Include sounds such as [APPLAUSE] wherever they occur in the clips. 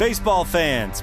Baseball fans,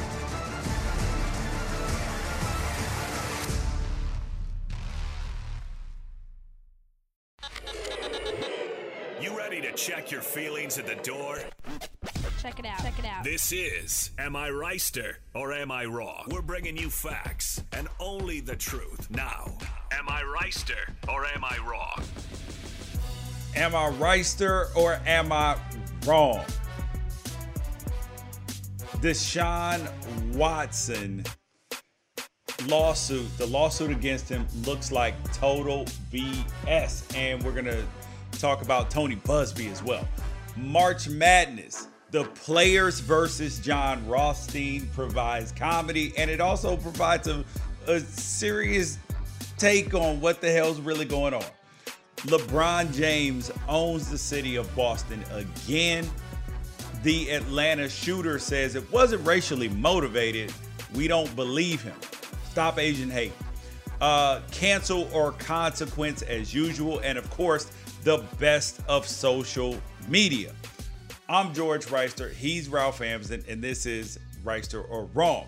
Your feelings at the door? Check it out. Check it out. This is Am I Wrighster or Am I Wrong? We're bringing you facts and only the truth. Now, Am I Wrighster or Am I Wrong? Am I Wrighster or am I wrong? Deshaun Watson lawsuit, the lawsuit against him looks like total BS. And we're going to talk about Tony Buzbee as well. March Madness, the players versus Jon Rothstein provides comedy and it also provides a, a serious take on what the hell's really going on. LeBron James owns the city of Boston again. The Atlanta shooter says it wasn't racially motivated. We don't believe him. Stop Asian hate. Uh, cancel or consequence as usual. And of course, the best of social media. I'm George Wrighster. He's Ralph Amsden, and this is Wrighster or Wrong.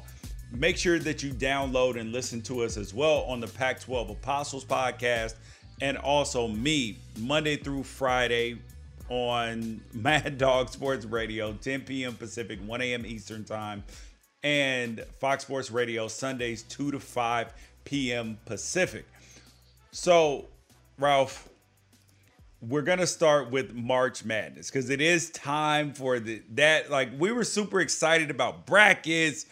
Make sure that you download and listen to us as well on the Pac 12 Apostles podcast and also me Monday through Friday on [LAUGHS] Mad Dog Sports Radio, 10 p.m. Pacific, 1 a.m. Eastern Time, and Fox Sports Radio Sundays, 2 to 5 p.m. Pacific. So, Ralph, we're gonna start with March Madness because it is time for the that like we were super excited about brackets,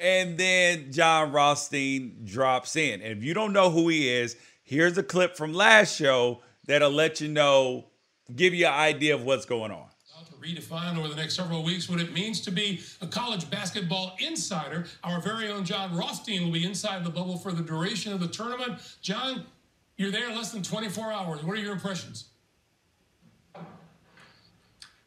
and then Jon Rothstein drops in. And if you don't know who he is, here's a clip from last show that'll let you know, give you an idea of what's going on. To redefine over the next several weeks what it means to be a college basketball insider. Our very own Jon Rothstein will be inside the bubble for the duration of the tournament. John, you're there less than 24 hours. What are your impressions?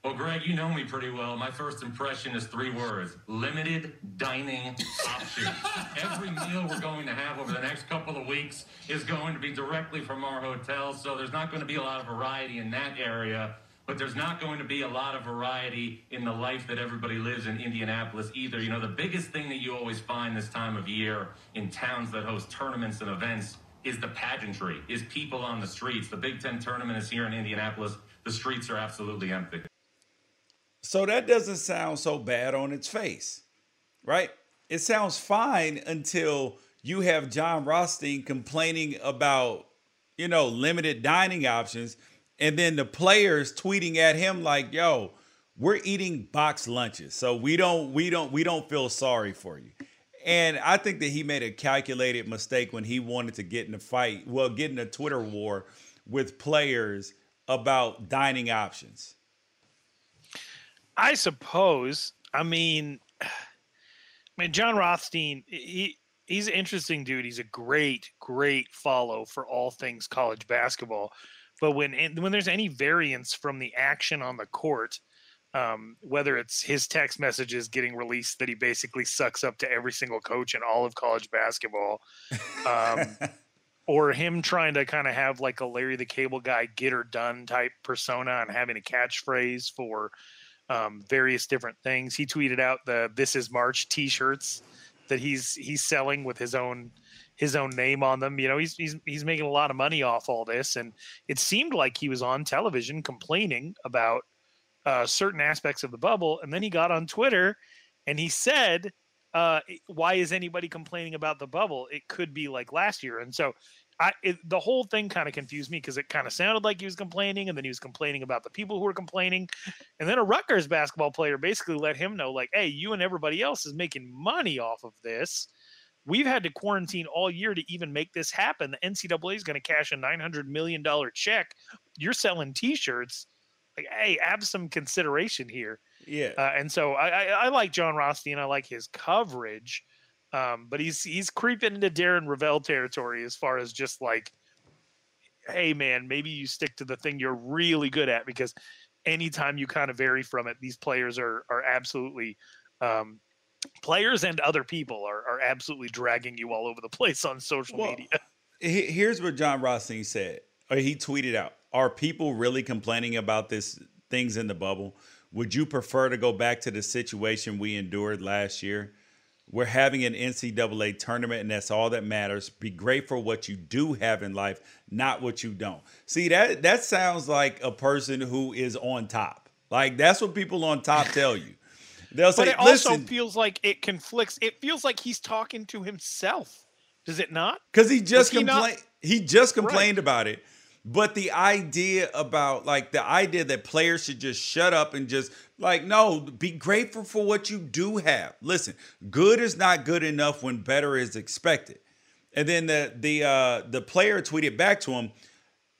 Well, Greg, you know me pretty well. My first impression is three words limited dining options. [LAUGHS] Every meal we're going to have over the next couple of weeks is going to be directly from our hotel, so there's not going to be a lot of variety in that area. But there's not going to be a lot of variety in the life that everybody lives in Indianapolis either. You know, the biggest thing that you always find this time of year in towns that host tournaments and events is the pageantry, is people on the streets. The Big Ten tournament is here in Indianapolis. The streets are absolutely empty. So that doesn't sound so bad on its face, right? It sounds fine until you have Jon Rothstein complaining about, you know, limited dining options, and then the players tweeting at him like, "Yo, we're eating box lunches, so we don't, we don't, we don't feel sorry for you." And I think that he made a calculated mistake when he wanted to get in a fight, well, get in a Twitter war with players about dining options. I suppose. I mean, [SIGHS] I mean, Jon Rothstein, he he's an interesting dude. He's a great, great follow for all things college basketball. But when when there's any variance from the action on the court, um, whether it's his text messages getting released that he basically sucks up to every single coach in all of college basketball, um, [LAUGHS] or him trying to kind of have like a Larry the Cable Guy get her done type persona and having a catchphrase for um, various different things. He tweeted out the "This Is March" T-shirts that he's he's selling with his own his own name on them. You know, he's he's he's making a lot of money off all this, and it seemed like he was on television complaining about uh, certain aspects of the bubble, and then he got on Twitter and he said, uh, "Why is anybody complaining about the bubble? It could be like last year." And so, I it, the whole thing kind of confused me because it kind of sounded like he was complaining, and then he was complaining about the people who were complaining, [LAUGHS] and then a Rutgers basketball player basically let him know, like, "Hey, you and everybody else is making money off of this." We've had to quarantine all year to even make this happen. The NCAA is going to cash a $900 million check. You're selling t shirts like, hey, have some consideration here. Yeah. Uh, and so I, I, I, like Jon Rothstein. I like his coverage, um, but he's he's creeping into Darren Rovell territory as far as just like, hey man, maybe you stick to the thing you're really good at because anytime you kind of vary from it, these players are are absolutely. Um, players and other people are, are absolutely dragging you all over the place on social well, media. [LAUGHS] Here's what Jon Rothstein said, or he tweeted out are people really complaining about this things in the bubble? Would you prefer to go back to the situation we endured last year? We're having an NCAA tournament, and that's all that matters. Be grateful for what you do have in life, not what you don't. See that that sounds like a person who is on top. Like that's what people on top tell you. They'll say, but it also feels like it conflicts. It feels like he's talking to himself. Does it not? Because he just complained. He, he, just complained right. about it but the idea about like the idea that players should just shut up and just like no, be grateful for what you do have. Listen, good is not good enough when better is expected. And then the the uh the player tweeted back to him,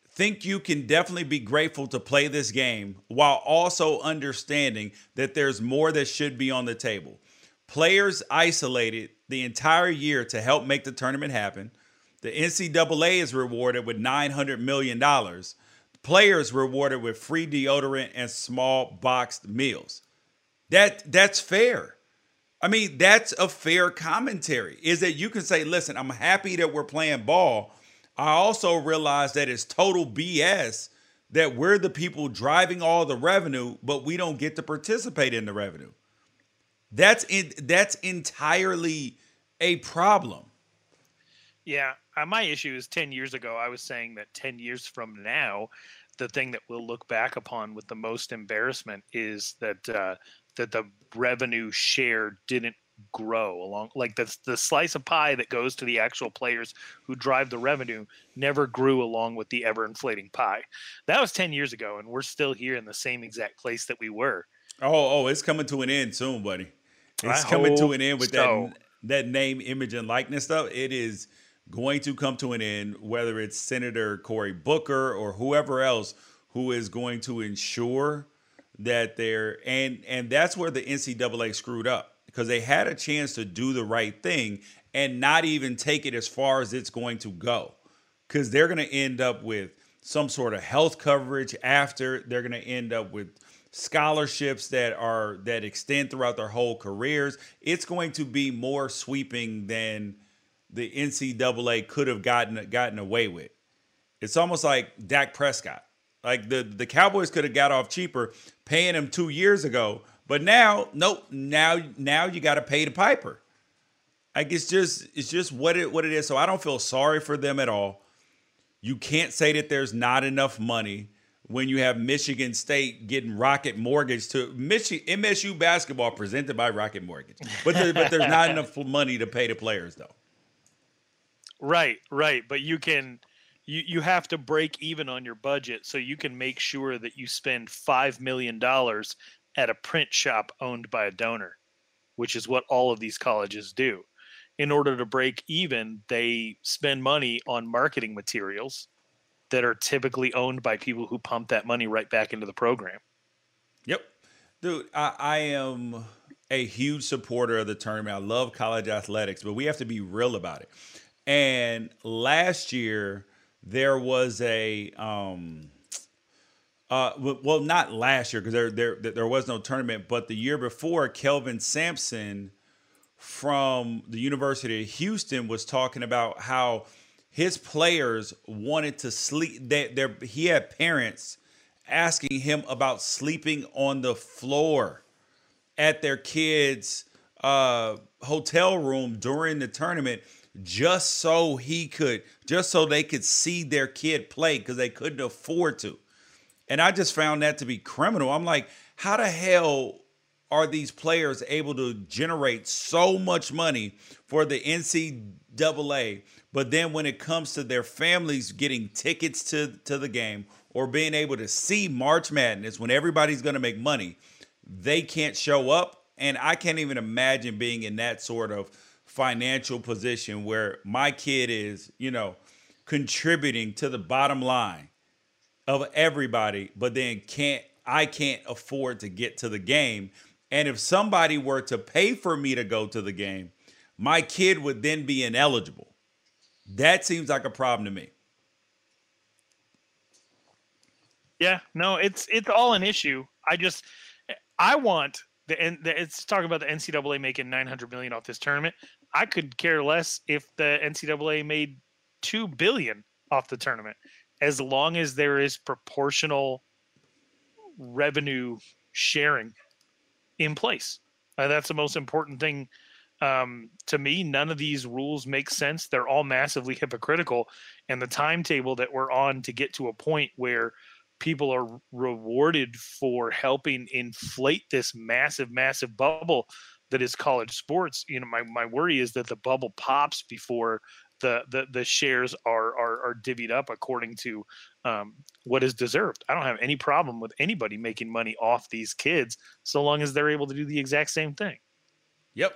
think you can definitely be grateful to play this game while also understanding that there's more that should be on the table. Players isolated the entire year to help make the tournament happen. The NCAA is rewarded with $900 million. Players rewarded with free deodorant and small boxed meals. That that's fair. I mean, that's a fair commentary. Is that you can say, listen, I'm happy that we're playing ball. I also realize that it's total BS that we're the people driving all the revenue, but we don't get to participate in the revenue. That's in, that's entirely a problem. Yeah, uh, my issue is 10 years ago, I was saying that 10 years from now, the thing that we'll look back upon with the most embarrassment is that uh, that the revenue share didn't grow along like the, the slice of pie that goes to the actual players who drive the revenue never grew along with the ever inflating pie. That was 10 years ago and we're still here in the same exact place that we were. Oh oh it's coming to an end soon buddy. It's I coming to an end with so. that that name image and likeness stuff. It is going to come to an end, whether it's Senator Cory Booker or whoever else who is going to ensure that they're and and that's where the NCAA screwed up because they had a chance to do the right thing and not even take it as far as it's going to go because they're going to end up with some sort of health coverage after. They're going to end up with scholarships that are that extend throughout their whole careers. It's going to be more sweeping than the NCAA could have gotten gotten away with. It's almost like Dak Prescott. Like the the Cowboys could have got off cheaper paying him two years ago, but now nope. Now now you got to pay the piper. Like it's just it's just what it what it is. So I don't feel sorry for them at all. You can't say that there's not enough money when you have Michigan State getting Rocket Mortgage to MSU basketball presented by Rocket Mortgage. But there, but there's not enough money to pay the players though. Right, right. But you can you you have to break even on your budget so you can make sure that you spend 5 million dollars at a print shop owned by a donor, which is what all of these colleges do. In order to break even, they spend money on marketing materials that are typically owned by people who pump that money right back into the program. Yep. Dude, I, I am a huge supporter of the tournament. I love college athletics, but we have to be real about it. And last year there was a um uh well not last year because there there there was no tournament, but the year before Kelvin Sampson from the University of Houston was talking about how his players wanted to sleep. That he had parents asking him about sleeping on the floor at their kids' uh, hotel room during the tournament, just so he could, just so they could see their kid play because they couldn't afford to. And I just found that to be criminal. I'm like, how the hell are these players able to generate so much money for the NCAA but then when it comes to their families getting tickets to, to the game or being able to see March Madness when everybody's going to make money, they can't show up. And I can't even imagine being in that sort of financial position where my kid is, you know, contributing to the bottom line of everybody, but then can't I can't afford to get to the game. And if somebody were to pay for me to go to the game, my kid would then be ineligible. That seems like a problem to me. Yeah, no, it's it's all an issue. I just I want the and it's talking about the NCAA making 900 million off this tournament. I could care less if the NCAA made 2 billion off the tournament as long as there is proportional revenue sharing in place. Uh, that's the most important thing um, to me, none of these rules make sense. They're all massively [LAUGHS] hypocritical. And the timetable that we're on to get to a point where people are rewarded for helping inflate this massive, massive bubble that is college sports. You know, my, my worry is that the bubble pops before the the, the shares are, are are divvied up according to um, what is deserved. I don't have any problem with anybody making money off these kids so long as they're able to do the exact same thing. Yep,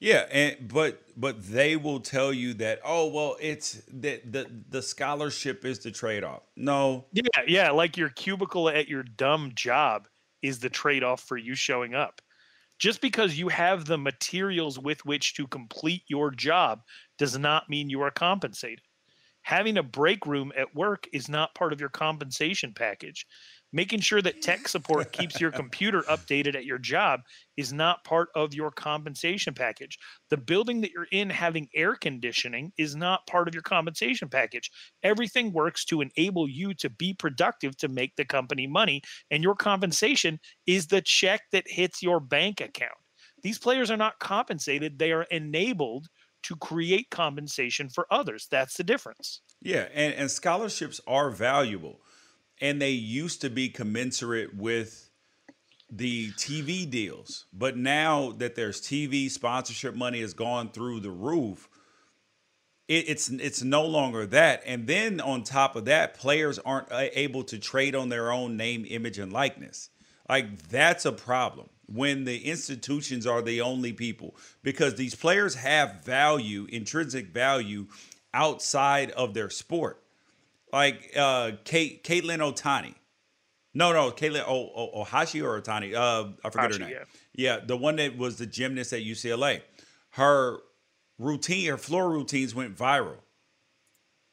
yeah, and but but they will tell you that oh well it's that the the scholarship is the trade off. No. Yeah, yeah, like your cubicle at your dumb job is the trade off for you showing up. Just because you have the materials with which to complete your job does not mean you are compensated. Having a break room at work is not part of your compensation package. Making sure that tech support keeps your computer updated at your job is not part of your compensation package. The building that you're in having air conditioning is not part of your compensation package. Everything works to enable you to be productive to make the company money, and your compensation is the check that hits your bank account. These players are not compensated, they are enabled to create compensation for others. That's the difference. Yeah, and, and scholarships are valuable and they used to be commensurate with the TV deals. But now that there's TV sponsorship money has gone through the roof, it, it's it's no longer that. And then on top of that, players aren't uh, able to trade on their own name, image, and likeness. Like that's a problem when the institutions are the only people because these players have value, intrinsic value outside of their sport like uh Kate Katelyn Otani. No, no, Katelyn o- o- Ohashi or Otani. Uh, I forget Hashi, her name. Yeah. yeah, the one that was the gymnast at UCLA. Her routine, her floor routines went viral.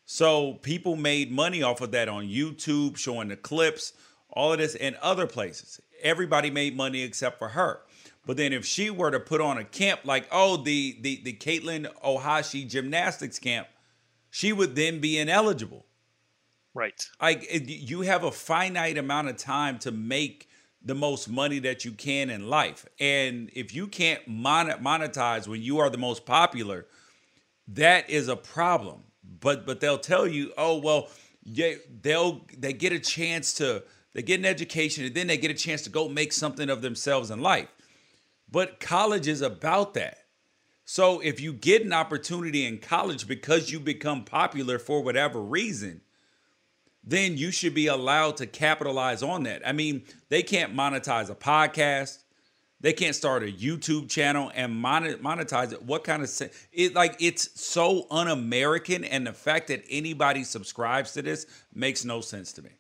So people made money off of that on YouTube, showing the clips, all of this, and other places. Everybody made money except for her. But then if she were to put on a camp like, oh, the the the Katelyn Ohashi gymnastics camp, she would then be ineligible. Right. Like you have a finite amount of time to make the most money that you can in life. And if you can't mon- monetize when you are the most popular, that is a problem. But but they'll tell you, oh well, yeah, they'll they get a chance to they get an education and then they get a chance to go make something of themselves in life. But college is about that. So if you get an opportunity in college because you become popular for whatever reason, then you should be allowed to capitalize on that. I mean, they can't monetize a podcast. They can't start a YouTube channel and monetize it. What kind of it like it's so un-American and the fact that anybody subscribes to this makes no sense to me.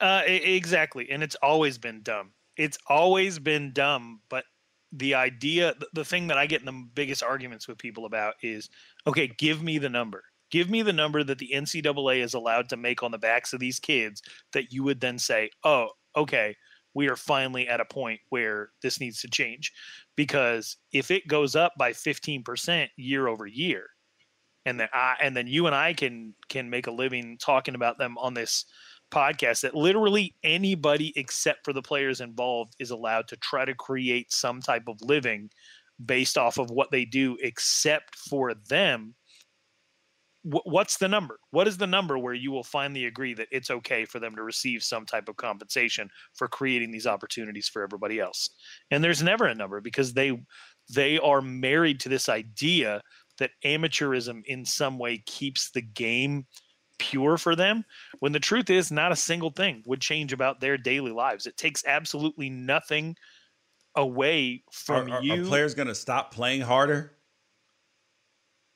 Uh, exactly, and it's always been dumb. It's always been dumb, but the idea, the thing that I get in the biggest arguments with people about is, okay, give me the number. Give me the number that the NCAA is allowed to make on the backs of these kids that you would then say, oh, okay, we are finally at a point where this needs to change. Because if it goes up by 15% year over year, and then I and then you and I can can make a living talking about them on this podcast that literally anybody except for the players involved is allowed to try to create some type of living based off of what they do except for them what's the number? What is the number where you will finally agree that it's okay for them to receive some type of compensation for creating these opportunities for everybody else? And there's never a number because they they are married to this idea that amateurism in some way keeps the game pure for them when the truth is not a single thing would change about their daily lives. It takes absolutely nothing away from are, are, you are players going to stop playing harder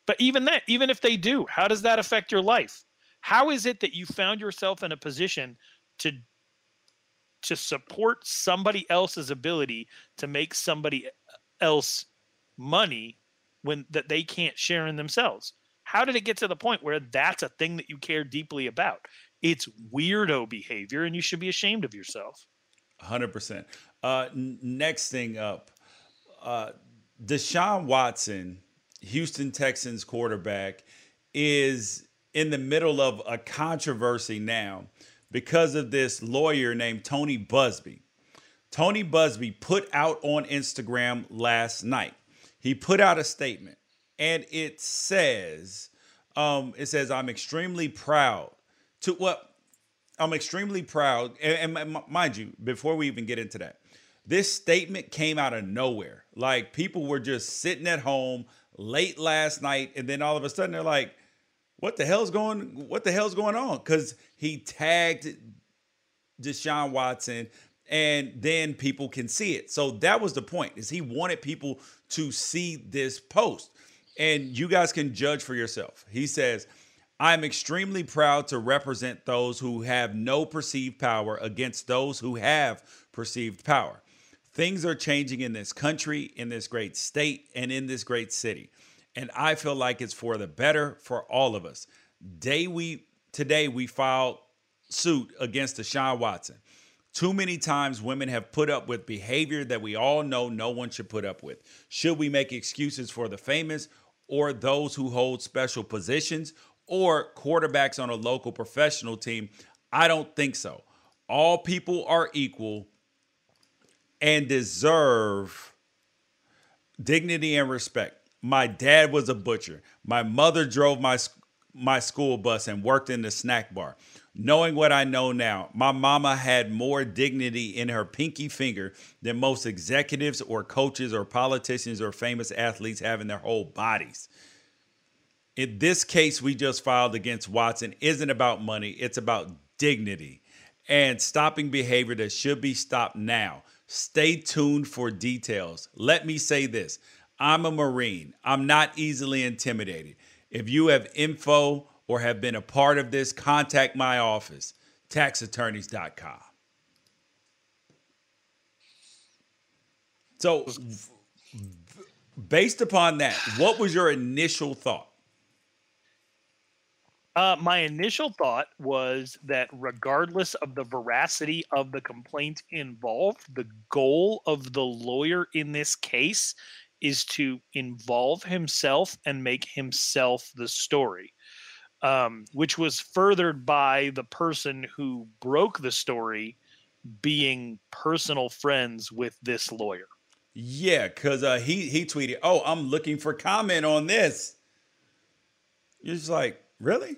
but even that even if they do how does that affect your life how is it that you found yourself in a position to to support somebody else's ability to make somebody else money when that they can't share in themselves how did it get to the point where that's a thing that you care deeply about? It's weirdo behavior, and you should be ashamed of yourself. 100%. Uh, n- next thing up uh, Deshaun Watson, Houston Texans quarterback, is in the middle of a controversy now because of this lawyer named Tony Buzbee. Tony Buzbee put out on Instagram last night. He put out a statement and it says, um, it says, I'm extremely proud to what I'm extremely proud. And, and mind you, before we even get into that, this statement came out of nowhere. Like people were just sitting at home late last night, and then all of a sudden they're like, "What the hell's going? What the hell's going on?" Because he tagged Deshaun Watson, and then people can see it. So that was the point. Is he wanted people to see this post and you guys can judge for yourself. He says, I'm extremely proud to represent those who have no perceived power against those who have perceived power. Things are changing in this country, in this great state, and in this great city. And I feel like it's for the better for all of us. Day we today we filed suit against Deshaun Watson. Too many times women have put up with behavior that we all know no one should put up with. Should we make excuses for the famous or those who hold special positions or quarterbacks on a local professional team? I don't think so. All people are equal and deserve dignity and respect. My dad was a butcher. My mother drove my my school bus and worked in the snack bar. Knowing what I know now, my mama had more dignity in her pinky finger than most executives or coaches or politicians or famous athletes have in their whole bodies. In this case, we just filed against Watson isn't about money, it's about dignity and stopping behavior that should be stopped now. Stay tuned for details. Let me say this I'm a Marine, I'm not easily intimidated. If you have info or have been a part of this, contact my office, taxattorneys.com. So, based upon that, what was your initial thought? Uh, my initial thought was that regardless of the veracity of the complaint involved, the goal of the lawyer in this case is to involve himself and make himself the story um, which was furthered by the person who broke the story being personal friends with this lawyer. Yeah, because uh, he he tweeted, "Oh, I'm looking for comment on this." You're just like, really?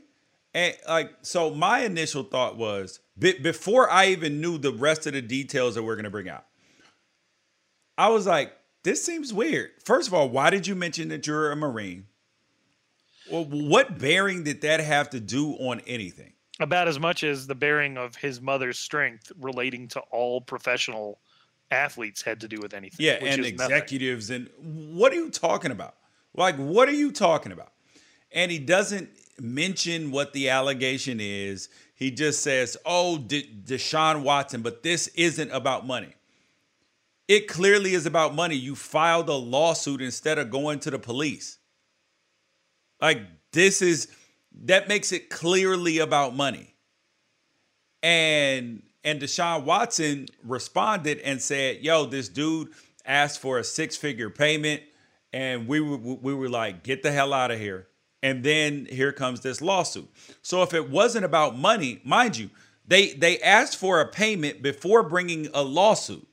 And like, so my initial thought was be- before I even knew the rest of the details that we're gonna bring out, I was like, this seems weird. First of all, why did you mention that you're a Marine? Well, what bearing did that have to do on anything? About as much as the bearing of his mother's strength relating to all professional athletes had to do with anything. Yeah, and executives nothing. and what are you talking about? Like, what are you talking about? And he doesn't mention what the allegation is. He just says, "Oh, De- Deshaun Watson," but this isn't about money. It clearly is about money. You filed a lawsuit instead of going to the police. Like this is that makes it clearly about money. And and Deshaun Watson responded and said, "Yo, this dude asked for a six-figure payment, and we were we were like, get the hell out of here." And then here comes this lawsuit. So if it wasn't about money, mind you, they they asked for a payment before bringing a lawsuit.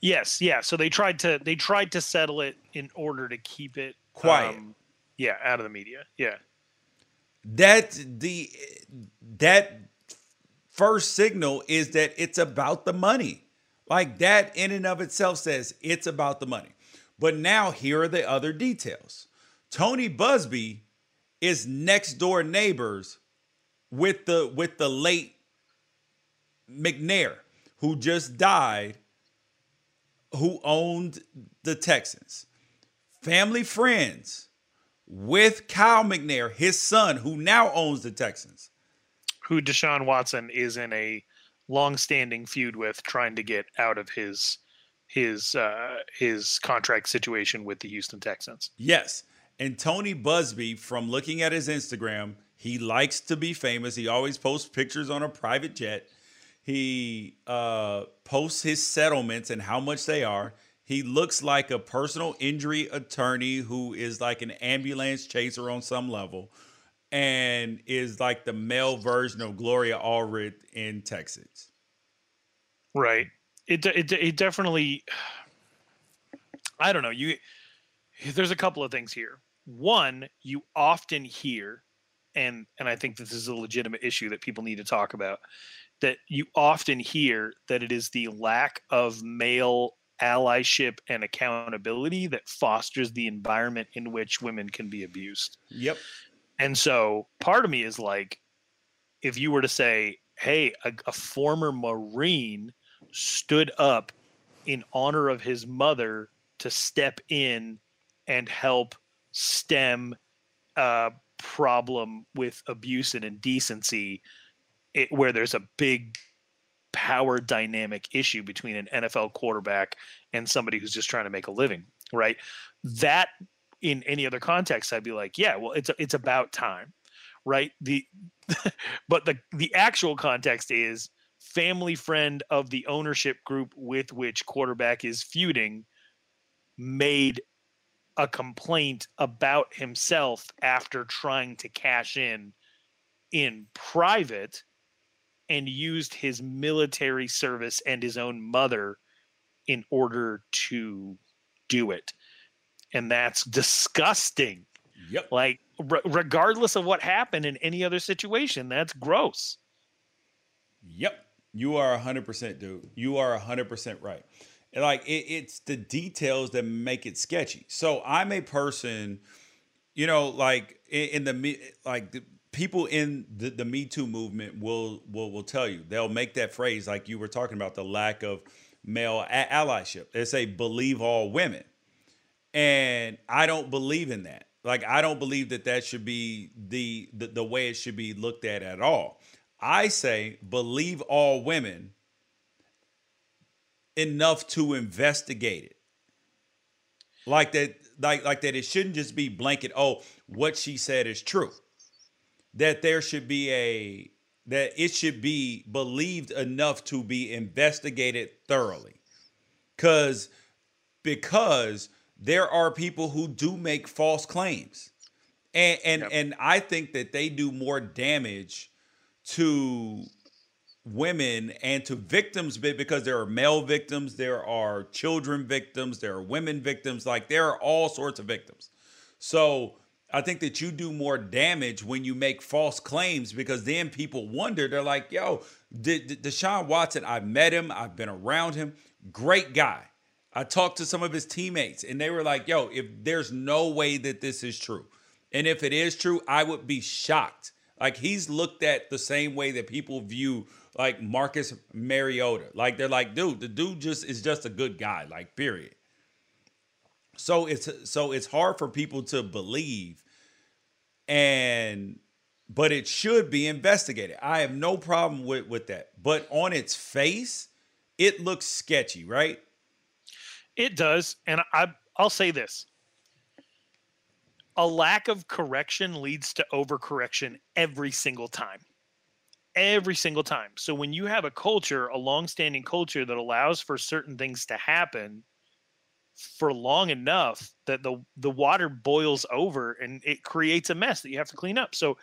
Yes, yeah. So they tried to they tried to settle it in order to keep it quiet. Um, yeah, out of the media. Yeah. That the that first signal is that it's about the money. Like that in and of itself says it's about the money. But now here are the other details. Tony Buzbee is next door neighbors with the with the late McNair who just died who owned the Texans. Family friends with Kyle McNair, his son, who now owns the Texans. Who Deshaun Watson is in a long-standing feud with, trying to get out of his his uh, his contract situation with the Houston Texans. Yes, and Tony Buzbee, from looking at his Instagram, he likes to be famous. He always posts pictures on a private jet. He uh, posts his settlements and how much they are. He looks like a personal injury attorney who is like an ambulance chaser on some level and is like the male version of Gloria Allred in Texas. Right. It, it, it definitely, I don't know. You, there's a couple of things here. One, you often hear, and and I think this is a legitimate issue that people need to talk about, that you often hear that it is the lack of male allyship and accountability that fosters the environment in which women can be abused. Yep. And so part of me is like, if you were to say, hey, a, a former Marine stood up in honor of his mother to step in and help stem a problem with abuse and indecency it, where there's a big power dynamic issue between an NFL quarterback and somebody who's just trying to make a living, right? That in any other context, I'd be like, yeah, well, it's it's about time, right? The [LAUGHS] but the the actual context is family friend of the ownership group with which quarterback is feuding made a complaint about himself after trying to cash in in private and used his military service and his own mother in order to do it. And that's disgusting. Yep. Like, regardless of what happened in any other situation, that's gross. Yep. You are 100%, dude. You are 100% right. Like, it, it's the details that make it sketchy. So I'm a person, you know, like in, in the, like, the, people in the, the Me Too movement will will will tell you they'll make that phrase like you were talking about the lack of male a- allyship. They say believe all women, and I don't believe in that. Like I don't believe that that should be the the, the way it should be looked at at all. I say believe all women enough to investigate it. Like that, like like that. It shouldn't just be blanket. Oh, what she said is true that there should be a that it should be believed enough to be investigated thoroughly. Cuz because there are people who do make false claims. And and yep. and I think that they do more damage to women and to victims because there are male victims, there are children victims, there are women victims, like there are all sorts of victims. So I think that you do more damage when you make false claims because then people wonder. They're like, yo, Deshaun Watson, I've met him, I've been around him, great guy. I talked to some of his teammates and they were like, yo, if there's no way that this is true. And if it is true, I would be shocked. Like he's looked at the same way that people view like Marcus Mariota. Like they're like, dude, the dude just is just a good guy, like period. So it's so it's hard for people to believe and but it should be investigated. I have no problem with with that. But on its face, it looks sketchy, right? It does, and I I'll say this. A lack of correction leads to overcorrection every single time. Every single time. So when you have a culture, a long-standing culture that allows for certain things to happen for long enough that the the water boils over and it creates a mess that you have to clean up. So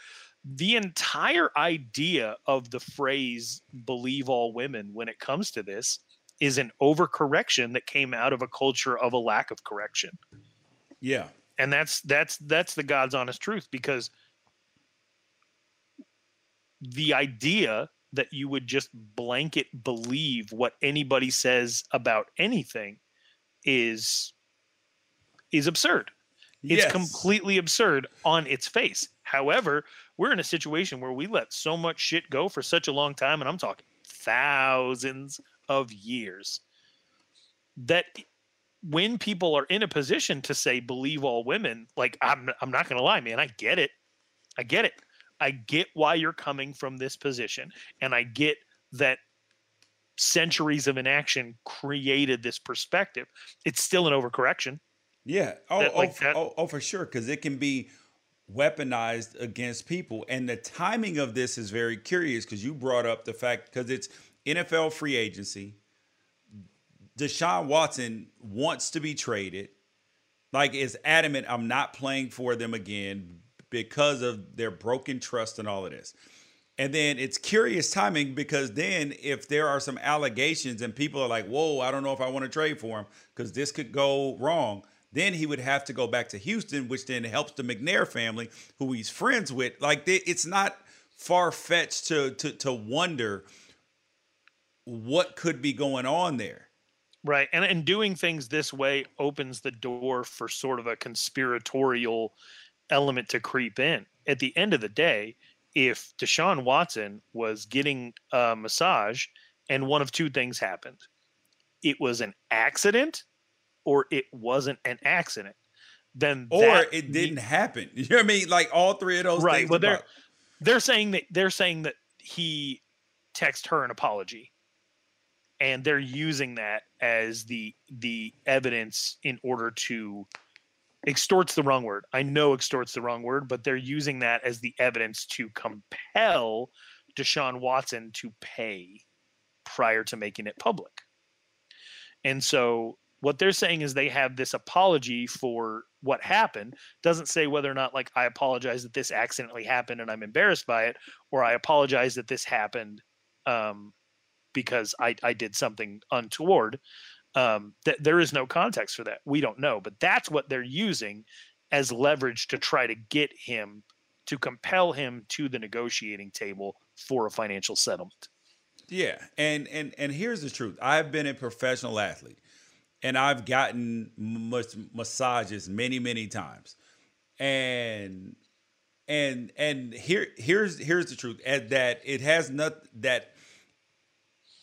the entire idea of the phrase believe all women when it comes to this is an overcorrection that came out of a culture of a lack of correction. Yeah. And that's that's that's the God's honest truth because the idea that you would just blanket believe what anybody says about anything is is absurd. It's yes. completely absurd on its face. However, we're in a situation where we let so much shit go for such a long time, and I'm talking thousands of years, that when people are in a position to say believe all women, like I'm I'm not gonna lie, man, I get it. I get it. I get why you're coming from this position, and I get that centuries of inaction created this perspective. It's still an overcorrection. Yeah. Oh, that, like oh, oh, oh, for sure. Because it can be weaponized against people. And the timing of this is very curious because you brought up the fact because it's NFL free agency. Deshaun Watson wants to be traded. Like is adamant, I'm not playing for them again because of their broken trust and all of this. And then it's curious timing because then if there are some allegations and people are like, whoa, I don't know if I want to trade for him because this could go wrong, then he would have to go back to Houston, which then helps the McNair family, who he's friends with. Like it's not far fetched to, to to wonder what could be going on there. Right. And and doing things this way opens the door for sort of a conspiratorial element to creep in. At the end of the day, if Deshaun Watson was getting a massage and one of two things happened it was an accident or it wasn't an accident then or it didn't he, happen. [LAUGHS] You know what i mean? Like all three of those right well they're they're saying that they're saying that he texted her an apology. And they're using that as the the evidence in order to extorts the wrong word. I know extorts the wrong word, but they're using that as the evidence to compel Deshaun Watson to pay prior to making it public. And so what they're saying is they have this apology for what happened doesn't say whether or not like i apologize that this accidentally happened and i'm embarrassed by it or i apologize that this happened um, because I, I did something untoward um, that there is no context for that. We don't know, but that's what they're using as leverage to try to get him to compel him to the negotiating table for a financial settlement. Yeah, and and and here's the truth. I've been a professional athlete, and I've gotten mas- massages many many times, and and and here here's here's the truth. that it has not that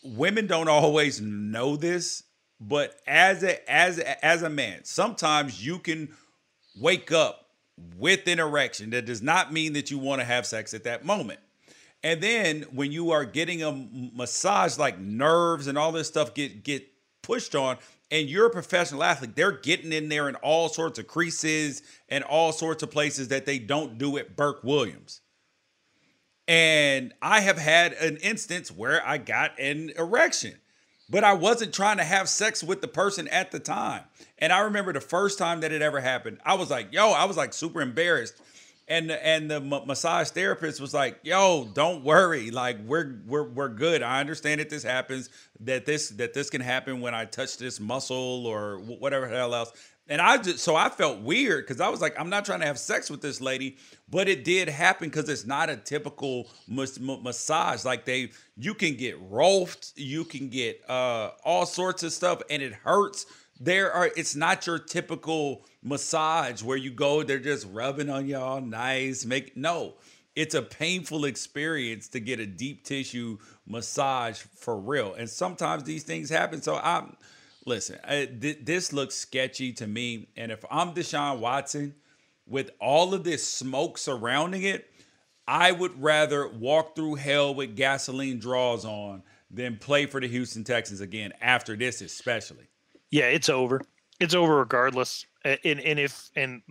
women don't always know this but as a as a, as a man, sometimes you can wake up with an erection. That does not mean that you want to have sex at that moment. And then when you are getting a massage, like nerves and all this stuff get get pushed on, and you're a professional athlete, they're getting in there in all sorts of creases and all sorts of places that they don't do at Burke Williams. And I have had an instance where I got an erection but I wasn't trying to have sex with the person at the time. And I remember the first time that it ever happened, I was like, yo, I was like super embarrassed. and and the massage therapist was like, "Yo, don't worry. Like we're we're we're good. I understand that this happens. That this that this can happen when I touch this muscle or whatever hell else." And I just so I felt weird because I was like, I'm not trying to have sex with this lady, but it did happen because it's not a typical mas- massage. Like they, you can get rolfed, you can get uh all sorts of stuff, and it hurts. There are, it's not your typical massage where you go, they're just rubbing on you all nice. Make no, it's a painful experience to get a deep tissue massage for real. And sometimes these things happen. So I'm listen, I, th- this looks sketchy to me. And if I'm Deshaun Watson with all of this smoke surrounding it, I would rather walk through hell with gasoline draws on than play for the Houston Texans again after this, especially. Yeah, it's over. It's over regardless. And and if and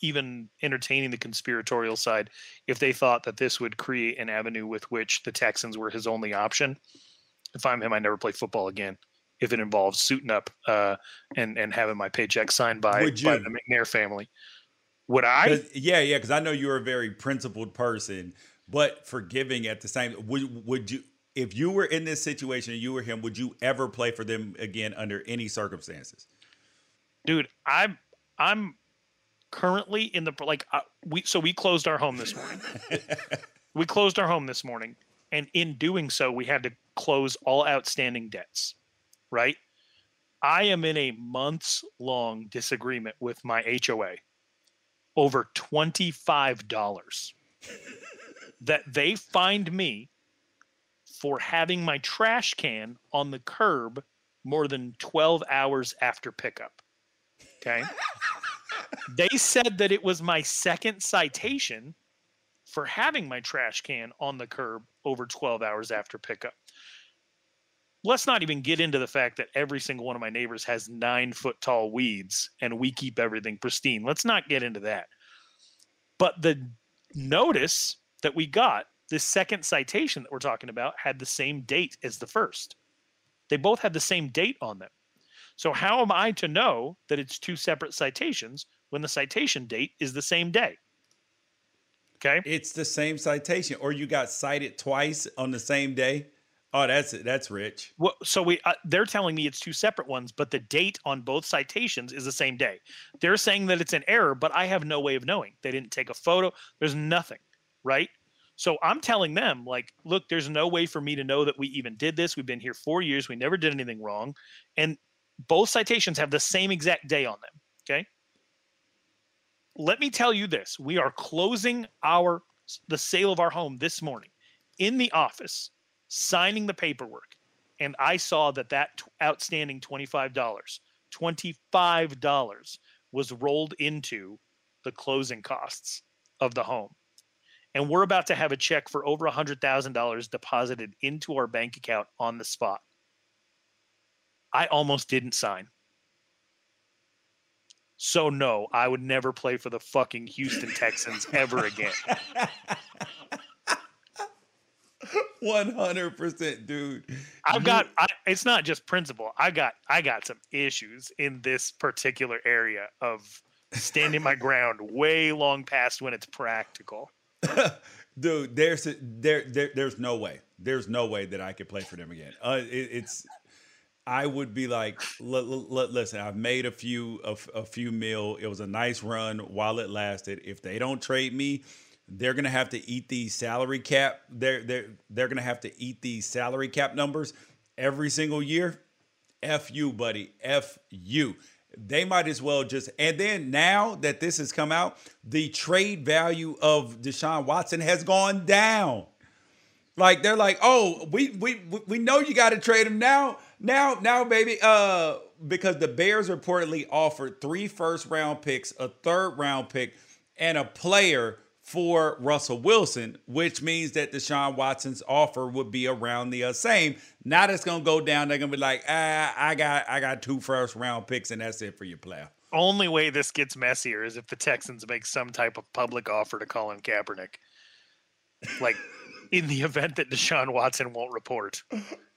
even entertaining the conspiratorial side, if they thought that this would create an avenue with which the Texans were his only option, if I'm him, I never play football again. If it involves suiting up uh, and and having my paycheck signed by, by the McNair family, would I? Yeah, yeah, because I know you're a very principled person, but forgiving at the same. Would would you? If you were in this situation and you were him, would you ever play for them again under any circumstances? dude i'm i'm currently in the like uh, we so we closed our home this morning [LAUGHS] we closed our home this morning and in doing so we had to close all outstanding debts right i am in a months long disagreement with my hoa over $25 [LAUGHS] that they find me for having my trash can on the curb more than 12 hours after pickup Okay. [LAUGHS] they said that it was my second citation for having my trash can on the curb over 12 hours after pickup. Let's not even get into the fact that every single one of my neighbors has nine foot tall weeds and we keep everything pristine. Let's not get into that. But the notice that we got, this second citation that we're talking about, had the same date as the first. They both had the same date on them. So how am I to know that it's two separate citations when the citation date is the same day? Okay. It's the same citation or you got cited twice on the same day. Oh, that's that's rich. Well, so we uh, they're telling me it's two separate ones, but the date on both citations is the same day. They're saying that it's an error, but I have no way of knowing. They didn't take a photo. There's nothing, right? So I'm telling them, like, look, there's no way for me to know that we even did this. We've been here four years. We never did anything wrong. And both citations have the same exact day on them. Okay. Let me tell you this we are closing our the sale of our home this morning in the office, signing the paperwork. And I saw that that outstanding $25, $25 was rolled into the closing costs of the home. And we're about to have a check for over $100,000 deposited into our bank account on the spot. I almost didn't sign. So no, I would never play for the fucking Houston Texans ever again. [LAUGHS] One hundred percent, dude. I've got. I, it's not just principle. I got. I got some issues in this particular area of standing my [LAUGHS] ground way long past when it's practical. [LAUGHS] dude, there's there, there there's no way. There's no way that I could play for them again. Uh, it, it's I would be like, l- l- l- listen, I've made a few a, a few mil. It was a nice run while it lasted. If they don't trade me, they're gonna have to eat these salary cap. They're they're they're gonna have to eat these salary cap numbers every single year. F you, buddy. F you. They might as well just and then now that this has come out, the trade value of Deshaun Watson has gone down. Like they're like, oh, we we we know you got to trade him now. Now, now, baby, uh, because the Bears reportedly offered three first round picks, a third round pick, and a player for Russell Wilson, which means that Deshaun Watson's offer would be around the uh, same. Now that's gonna go down. They're gonna be like, ah, I got, I got two first round picks, and that's it for your player. Only way this gets messier is if the Texans make some type of public offer to Colin Kaepernick. Like in the event that Deshaun Watson won't report.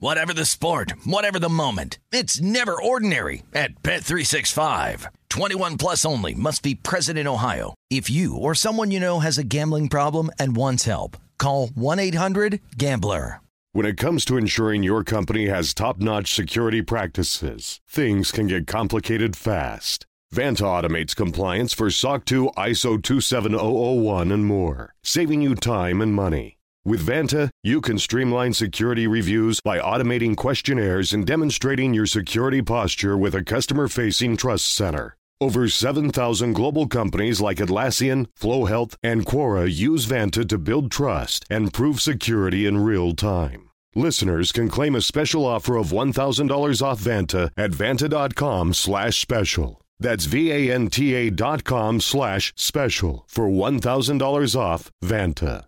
Whatever the sport, whatever the moment, it's never ordinary at Bet365. 21 plus only must be present in Ohio. If you or someone you know has a gambling problem and wants help, call 1-800-GAMBLER. When it comes to ensuring your company has top-notch security practices, things can get complicated fast. Vanta automates compliance for SOC 2, ISO 27001 and more, saving you time and money. With Vanta, you can streamline security reviews by automating questionnaires and demonstrating your security posture with a customer facing trust center. Over 7,000 global companies like Atlassian, Flo Health, and Quora use Vanta to build trust and prove security in real time. Listeners can claim a special offer of $1,000 off Vanta at vanta.com slash special. That's V-A-N-T-A dot com slash special for $1,000 off Vanta.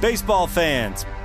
Baseball fans,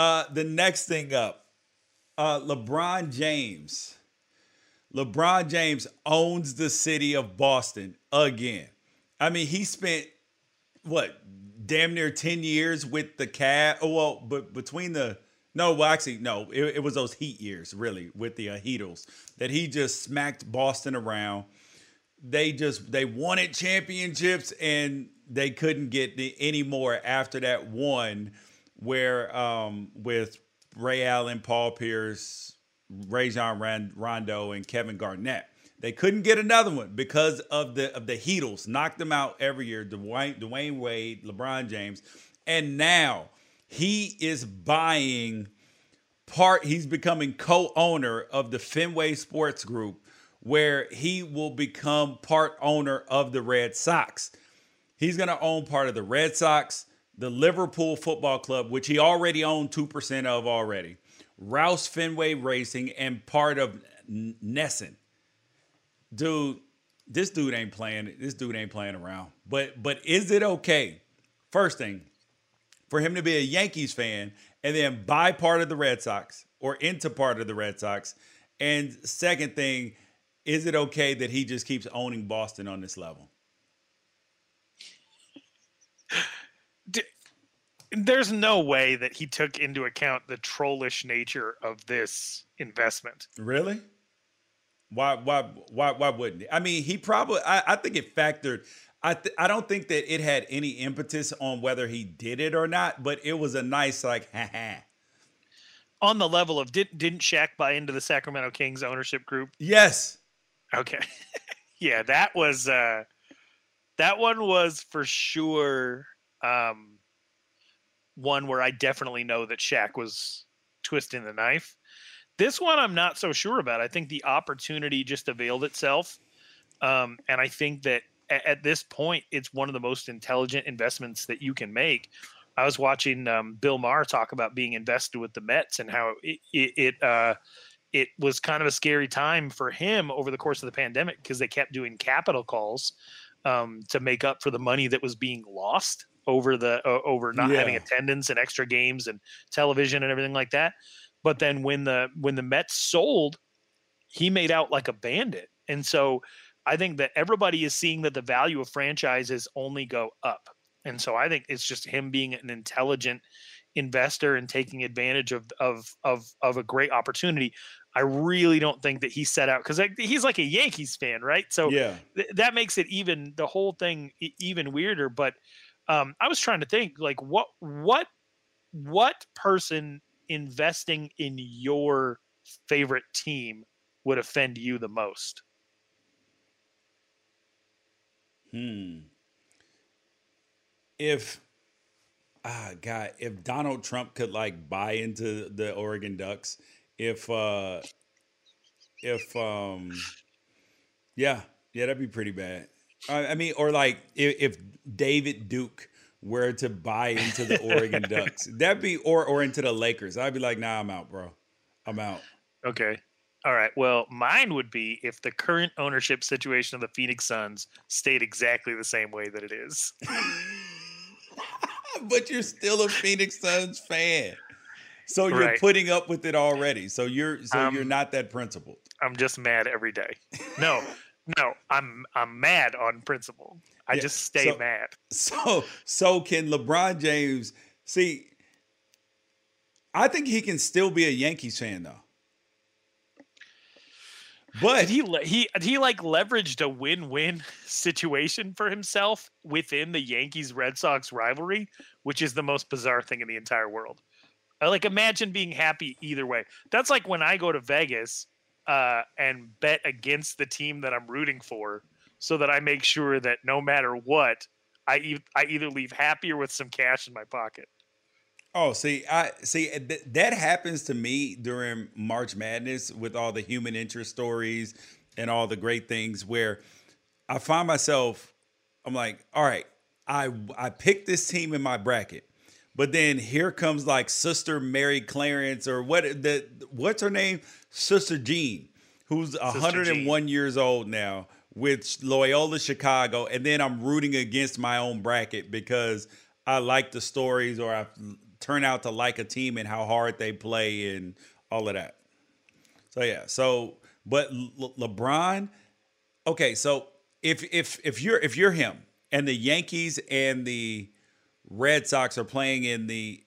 Uh, the next thing up, uh, LeBron James. LeBron James owns the city of Boston again. I mean, he spent what damn near 10 years with the cat. Oh, well, but between the no, well, actually, no, it, it was those Heat years, really, with the uh, Heatles that he just smacked Boston around. They just they wanted championships and they couldn't get the, any more after that one, where um, with Ray Allen, Paul Pierce, Rajon Rondo, and Kevin Garnett. They couldn't get another one because of the of the Heatles. Knocked them out every year. Dwayne, Dwyane Wade, LeBron James, and now he is buying part. He's becoming co-owner of the Fenway Sports Group, where he will become part owner of the Red Sox. He's going to own part of the Red Sox, the Liverpool Football Club, which he already owned two percent of already, Roush Fenway Racing, and part of NESN dude, this dude ain't playing. This dude ain't playing around. But but is it okay? First thing, for him to be a Yankees fan and then buy part of the Red Sox or into part of the Red Sox. And second thing, is it okay that he just keeps owning Boston on this level? [LAUGHS] There's no way that he took into account the trollish nature of this investment. Really? Why why why why wouldn't he? I mean, he probably I, I think it factored. I th- I don't think that it had any impetus on whether he did it or not, but it was a nice like [LAUGHS] ha ha. On the level of did didn't Shaq buy into the Sacramento Kings ownership group? Yes. Okay. [LAUGHS] yeah, that was uh that one was for sure um one where I definitely know that Shaq was twisting the knife. This one I'm not so sure about. I think the opportunity just availed itself. Um, and I think that at, at, this point, it's one of the most intelligent investments that you can make. I was watching um, Bill Maher talk about being invested with the Mets and how it it, it uh, it was kind of a scary time for him over the course of the pandemic because they kept doing capital calls um, to make up for the money that was being lost over the uh, over not yeah. having attendance and extra games and television and everything like that. But then when the when the Mets sold, he made out like a bandit. And so I think that everybody is seeing that the value of franchises only go up. And so I think it's just him being an intelligent investor and taking advantage of of of of a great opportunity. I really don't think that he set out because he's like a Yankees fan, right? So yeah, th- that makes it even the whole thing even weirder. But um, I was trying to think like what what what person investing in your favorite team would offend you the most? Hmm. If ah God, if Donald Trump could like buy into the Oregon Ducks, if uh if um yeah, yeah, that'd be pretty bad. I, I mean, or like if, if David Duke were to buy into the Oregon [LAUGHS] Ducks, that'd be or or into the Lakers. I'd be like, nah, I'm out, bro. I'm out. Okay. All right. Well, mine would be if the current ownership situation of the Phoenix Suns stayed exactly the same way that it is. [LAUGHS] but you're still a Phoenix Suns fan. So you're right. putting up with it already. So you're so um, you're not that principled. I'm just mad every day. No, no, I'm I'm mad on principle. I yeah, just stay so, mad. So so can LeBron James see? I think he can still be a Yankees fan though. But he he he like leveraged a win-win situation for himself within the Yankees Red Sox rivalry, which is the most bizarre thing in the entire world. I like imagine being happy either way. That's like when I go to Vegas uh, and bet against the team that I'm rooting for, so that I make sure that no matter what, I e- I either leave happy or with some cash in my pocket. Oh, see, I see th- that happens to me during March Madness with all the human interest stories and all the great things where I find myself I'm like, all right, I I picked this team in my bracket. But then here comes like Sister Mary Clarence or what the what's her name? Sister Jean, who's Sister 101 Jean. years old now with Loyola Chicago, and then I'm rooting against my own bracket because I like the stories or I turn out to like a team and how hard they play and all of that. So yeah, so but Le- LeBron, okay, so if if if you're if you're him and the Yankees and the Red Sox are playing in the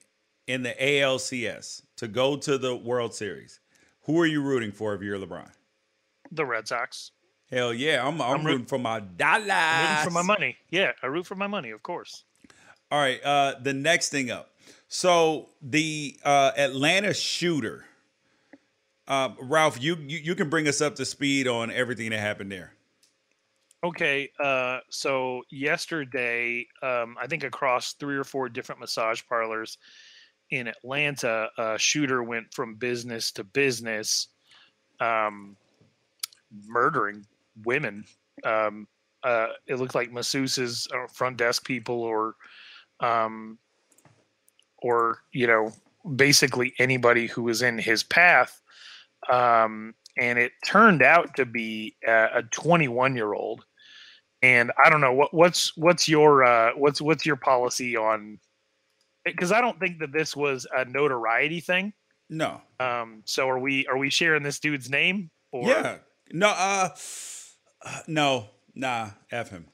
in the ALCS to go to the World Series, who are you rooting for if you're LeBron? The Red Sox. Hell yeah, I'm I'm, I'm rooting for my dollars. I'm rooting for my money. Yeah, I root for my money, of course. All right, uh, the next thing up. So the uh, Atlanta shooter, uh, Ralph, you, you you can bring us up to speed on everything that happened there. Okay, uh, so yesterday, um, I think across three or four different massage parlors in Atlanta, a shooter went from business to business, um, murdering women. Um, uh, it looked like masseuses, or front desk people, or um, or you know basically anybody who was in his path um, and it turned out to be a 21 year old and i don't know what what's what's your uh, what's what's your policy on because i don't think that this was a notoriety thing. No. Um so are we are we sharing this dude's name or yeah. No uh no nah f him.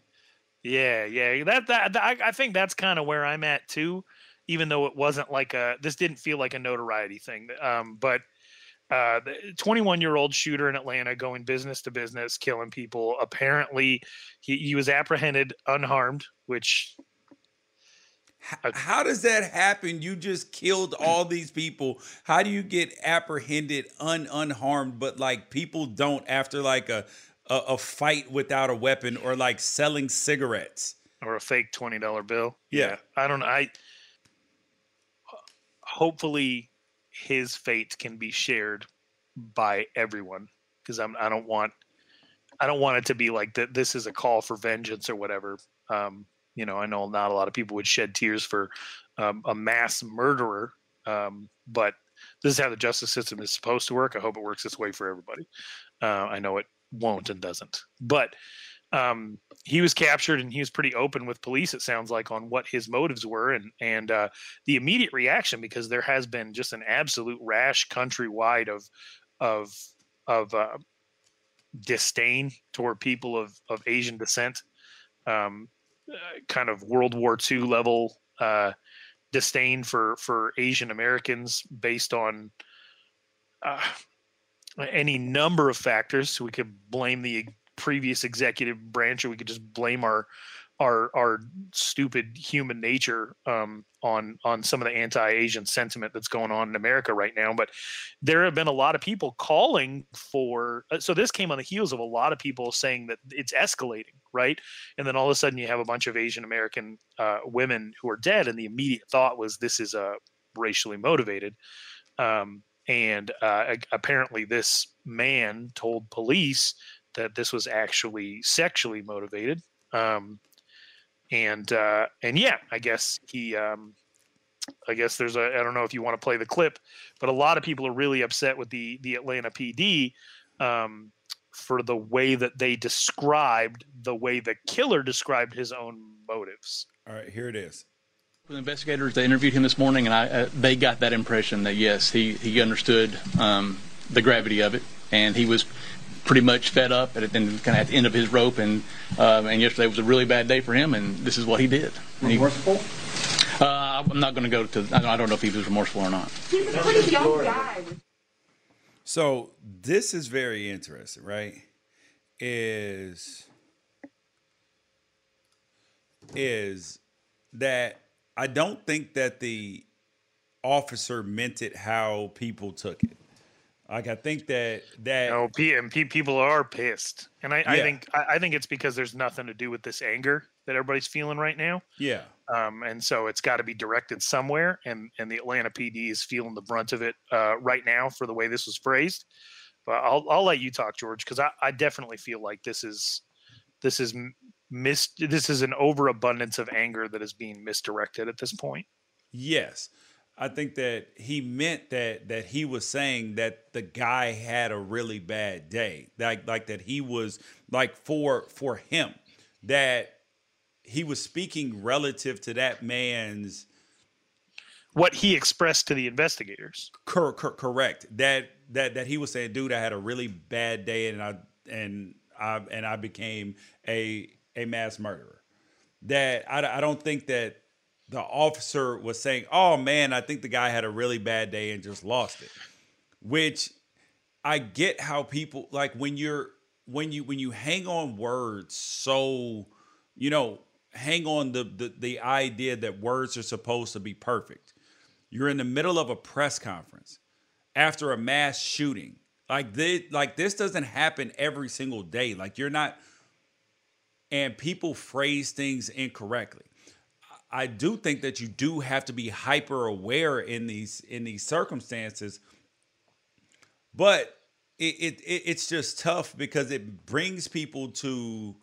Yeah yeah that that, I, I think that's kind of where i'm at too even though it wasn't like a this didn't feel like a notoriety thing. Um, but uh, 21 year old shooter in Atlanta going business to business, killing people. Apparently, he, he was apprehended unharmed, which. How, how does that happen? You just killed all these people. How do you get apprehended un unharmed? But like people don't after like a, a, a fight without a weapon or like selling cigarettes or a fake twenty dollar bill. Yeah. yeah, I don't. know. I hopefully his fate can be shared by everyone because I'm I don't want I don't want it to be like that this is a call for vengeance or whatever. Um, you know, I know not a lot of people would shed tears for um, a mass murderer, um, but this is how the justice system is supposed to work. I hope it works this way for everybody. Uh, I know it won't and doesn't, but um, he was captured and he was pretty open with police. It sounds like on what his motives were and and uh, the immediate reaction because there has been just an absolute rash countrywide of of of uh, disdain toward people of of Asian descent, um, uh, kind of World War II level uh, disdain for for Asian Americans based on uh, any number of factors. We could blame the previous executive branch, or we could just blame our our our stupid human nature um, on on some of the anti-Asian sentiment that's going on in America right now. But there have been a lot of people calling for. Uh, so this came on the heels of a lot of people saying that it's escalating, right? And then all of a sudden you have a bunch of Asian American uh, women who are dead, and the immediate thought was this is a uh, racially motivated. Um, and uh, apparently, this man told police that this was actually sexually motivated. Um, and uh, and yeah, I guess he. Um, I guess there's a. I don't know if you want to play the clip, but a lot of people are really upset with the the Atlanta PD um, for the way that they described the way the killer described his own motives. All right, here it is. The investigators they interviewed him this morning, and I uh, they got that impression that yes, he he understood um, the gravity of it, and he was pretty much fed up and then kind of at the end of his rope. And um, and yesterday was a really bad day for him, and this is what he did. Remorseful? He, uh, I'm not going to go to. I don't know if he was remorseful or not. He was a pretty young guy. So this is very interesting, right? Is is that I don't think that the officer meant it how people took it. Like I think that that no, and people are pissed, and I, yeah. I think I, I, think it's because there's nothing to do with this anger that everybody's feeling right now. Yeah. Um, and so it's got to be directed somewhere, and and the Atlanta PD is feeling the brunt of it uh, right now for the way this was phrased. But I'll I'll let you talk, George, because I, I definitely feel like this is this is missed. This is an overabundance of anger that is being misdirected at this point. Yes. I think that he meant that that he was saying that the guy had a really bad day. Like like that he was like for for him that he was speaking relative to that man's what he expressed to the investigators. Cor- cor- correct. That that that he was saying, dude, I had a really bad day and I and I and I became a a mass murderer. That I, I don't think that the officer was saying, "Oh man, I think the guy had a really bad day and just lost it." Which I get how people like when you're when you when you hang on words so you know hang on the, the the idea that words are supposed to be perfect. You're in the middle of a press conference after a mass shooting. Like this like this doesn't happen every single day. Like you're not and people phrase things incorrectly. I do think that you do have to be hyper aware in these in these circumstances, but it, it, it it's just tough because it brings people to,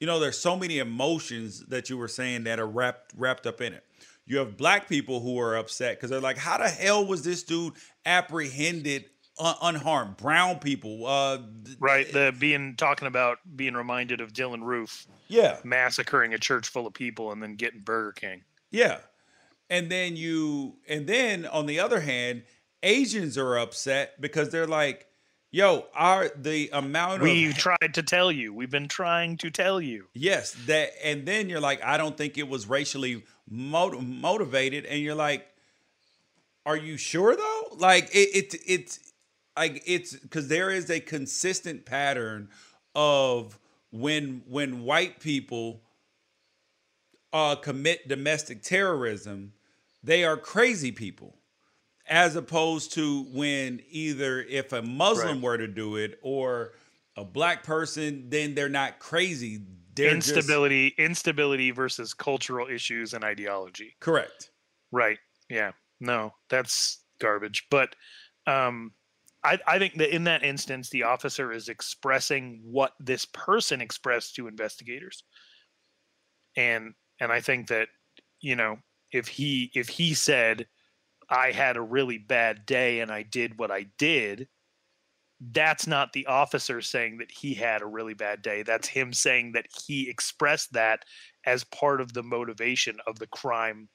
you know, there's so many emotions that you were saying that are wrapped wrapped up in it. You have black people who are upset because they're like, how the hell was this dude apprehended unharmed? Brown people, uh, right? The being talking about being reminded of Dylann Roof yeah. Massacring a church full of people and then getting Burger King. Yeah. And then you and then on the other hand, Asians are upset because they're like, yo, our the amount we of tried to tell you. We've been trying to tell you. Yes, that and then you're like, I don't think it was racially motiv- motivated and you're like are you sure though? Like it, it it's like it's because there is a consistent pattern of when when white people uh, commit domestic terrorism, they are crazy people, as opposed to when either if a Muslim right. were to do it or a black person, then they're not crazy. They're instability, just... instability versus cultural issues and ideology. Correct. Right. Yeah. No, that's garbage. But um, I, I think that in that instance, the officer is expressing what this person expressed to investigators. And And I think that, you know, if he if he said I had a really bad day and I did what I did, that's not the officer saying that he had a really bad day. That's him saying that he expressed that as part of the motivation of the crime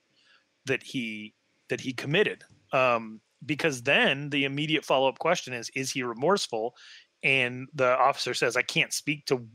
that he that he committed. Um, because then the immediate follow up question is: Is he remorseful? And the officer says, "I can't speak to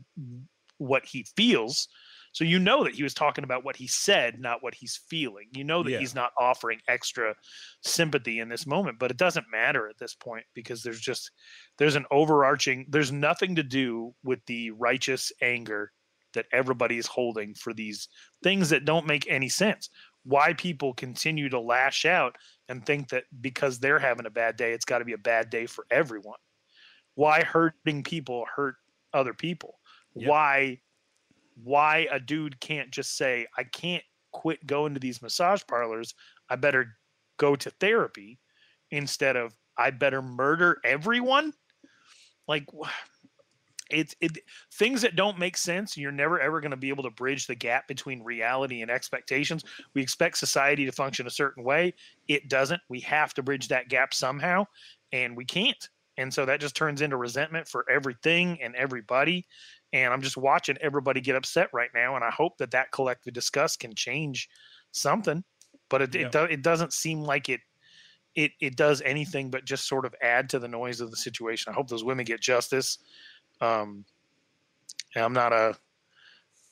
what he feels." So you know that he was talking about what he said, not what he's feeling. You know that Yeah. he's not offering extra sympathy in this moment, but it doesn't matter at this point because there's just there's an overarching there's nothing to do with the righteous anger that everybody is holding for these things that don't make any sense. Why people continue to lash out and think that because they're having a bad day, it's got to be a bad day for everyone. Why hurting people hurt other people? Why why a dude can't just say, I can't quit going to these massage parlors. I better go to therapy instead of I better murder everyone. Like it's it things that don't make sense. You're never ever going to be able to bridge the gap between reality and expectations. We expect society to function a certain way. It doesn't. We have to bridge that gap somehow, and we can't. And so that just turns into resentment for everything and everybody. And I'm just watching everybody get upset right now. And I hope that that collective disgust can change something. But it Yeah. it, do, it doesn't seem like it it it does anything but just sort of add to the noise of the situation. I hope those women get justice. Um, I'm not a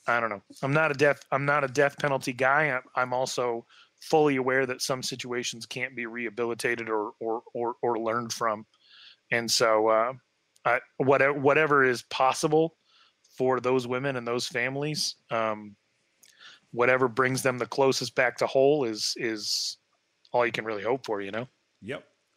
I don't know. I'm not a death I'm not a death penalty guy. I'm, I'm also fully aware that some situations can't be rehabilitated or or or, or learned from. And so uh, I, whatever whatever is possible for those women and those families, um, whatever brings them the closest back to whole is is all you can really hope for. You know. Yep.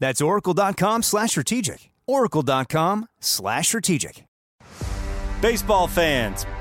That's oracle.com slash strategic. oracle.com slash strategic. Baseball fans,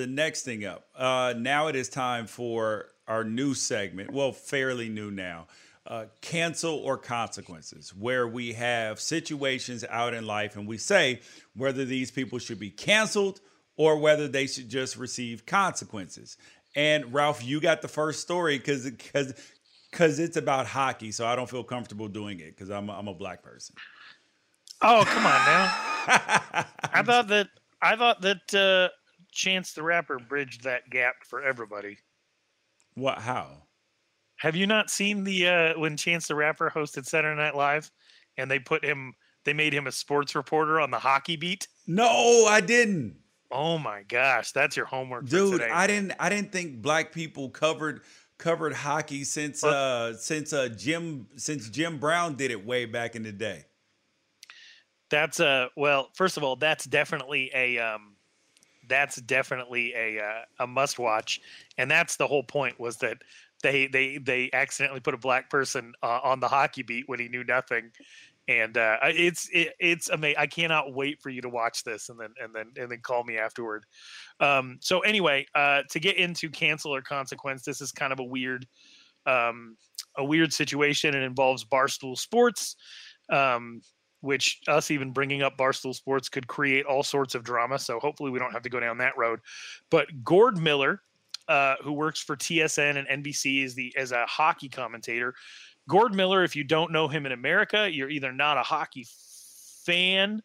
The next thing up. Uh, now it is time for our new segment. Well, fairly new now. Uh, cancel or consequences, where we have situations out in life and we say whether these people should be canceled or whether they should just receive consequences. And Ralph, you got the first story because because because it's about hockey, so I don't feel comfortable doing it because I'm a, I'm a black person. Oh come on now! [LAUGHS] I thought that I thought that uh, Chance the Rapper bridged that gap for everybody. What? How? Have you not seen the uh, when Chance the Rapper hosted Saturday Night Live, and they put him, they made him a sports reporter on the hockey beat? No, I didn't. Oh my gosh, that's your homework, dude. I didn't. I didn't think black people covered covered hockey since uh since uh Jim since Jim Brown did it way back in the day. That's a well. First of all, that's definitely a um, that's definitely a uh, a must watch, and that's the whole point was that they they they accidentally put a black person uh, on the hockey beat when he knew nothing, and uh, it's it, it's amazing. I cannot wait for you to watch this and then and then and then call me afterward. Um, so anyway, uh, to get into cancel or consequence, this is kind of a weird um, a weird situation. It involves Barstool Sports. Um, which us even bringing up Barstool Sports could create all sorts of drama. So hopefully we don't have to go down that road. But Gord Miller, uh, who works for TSN and NBC as the as a hockey commentator, Gord Miller, if you don't know him in America, you're either not a hockey fan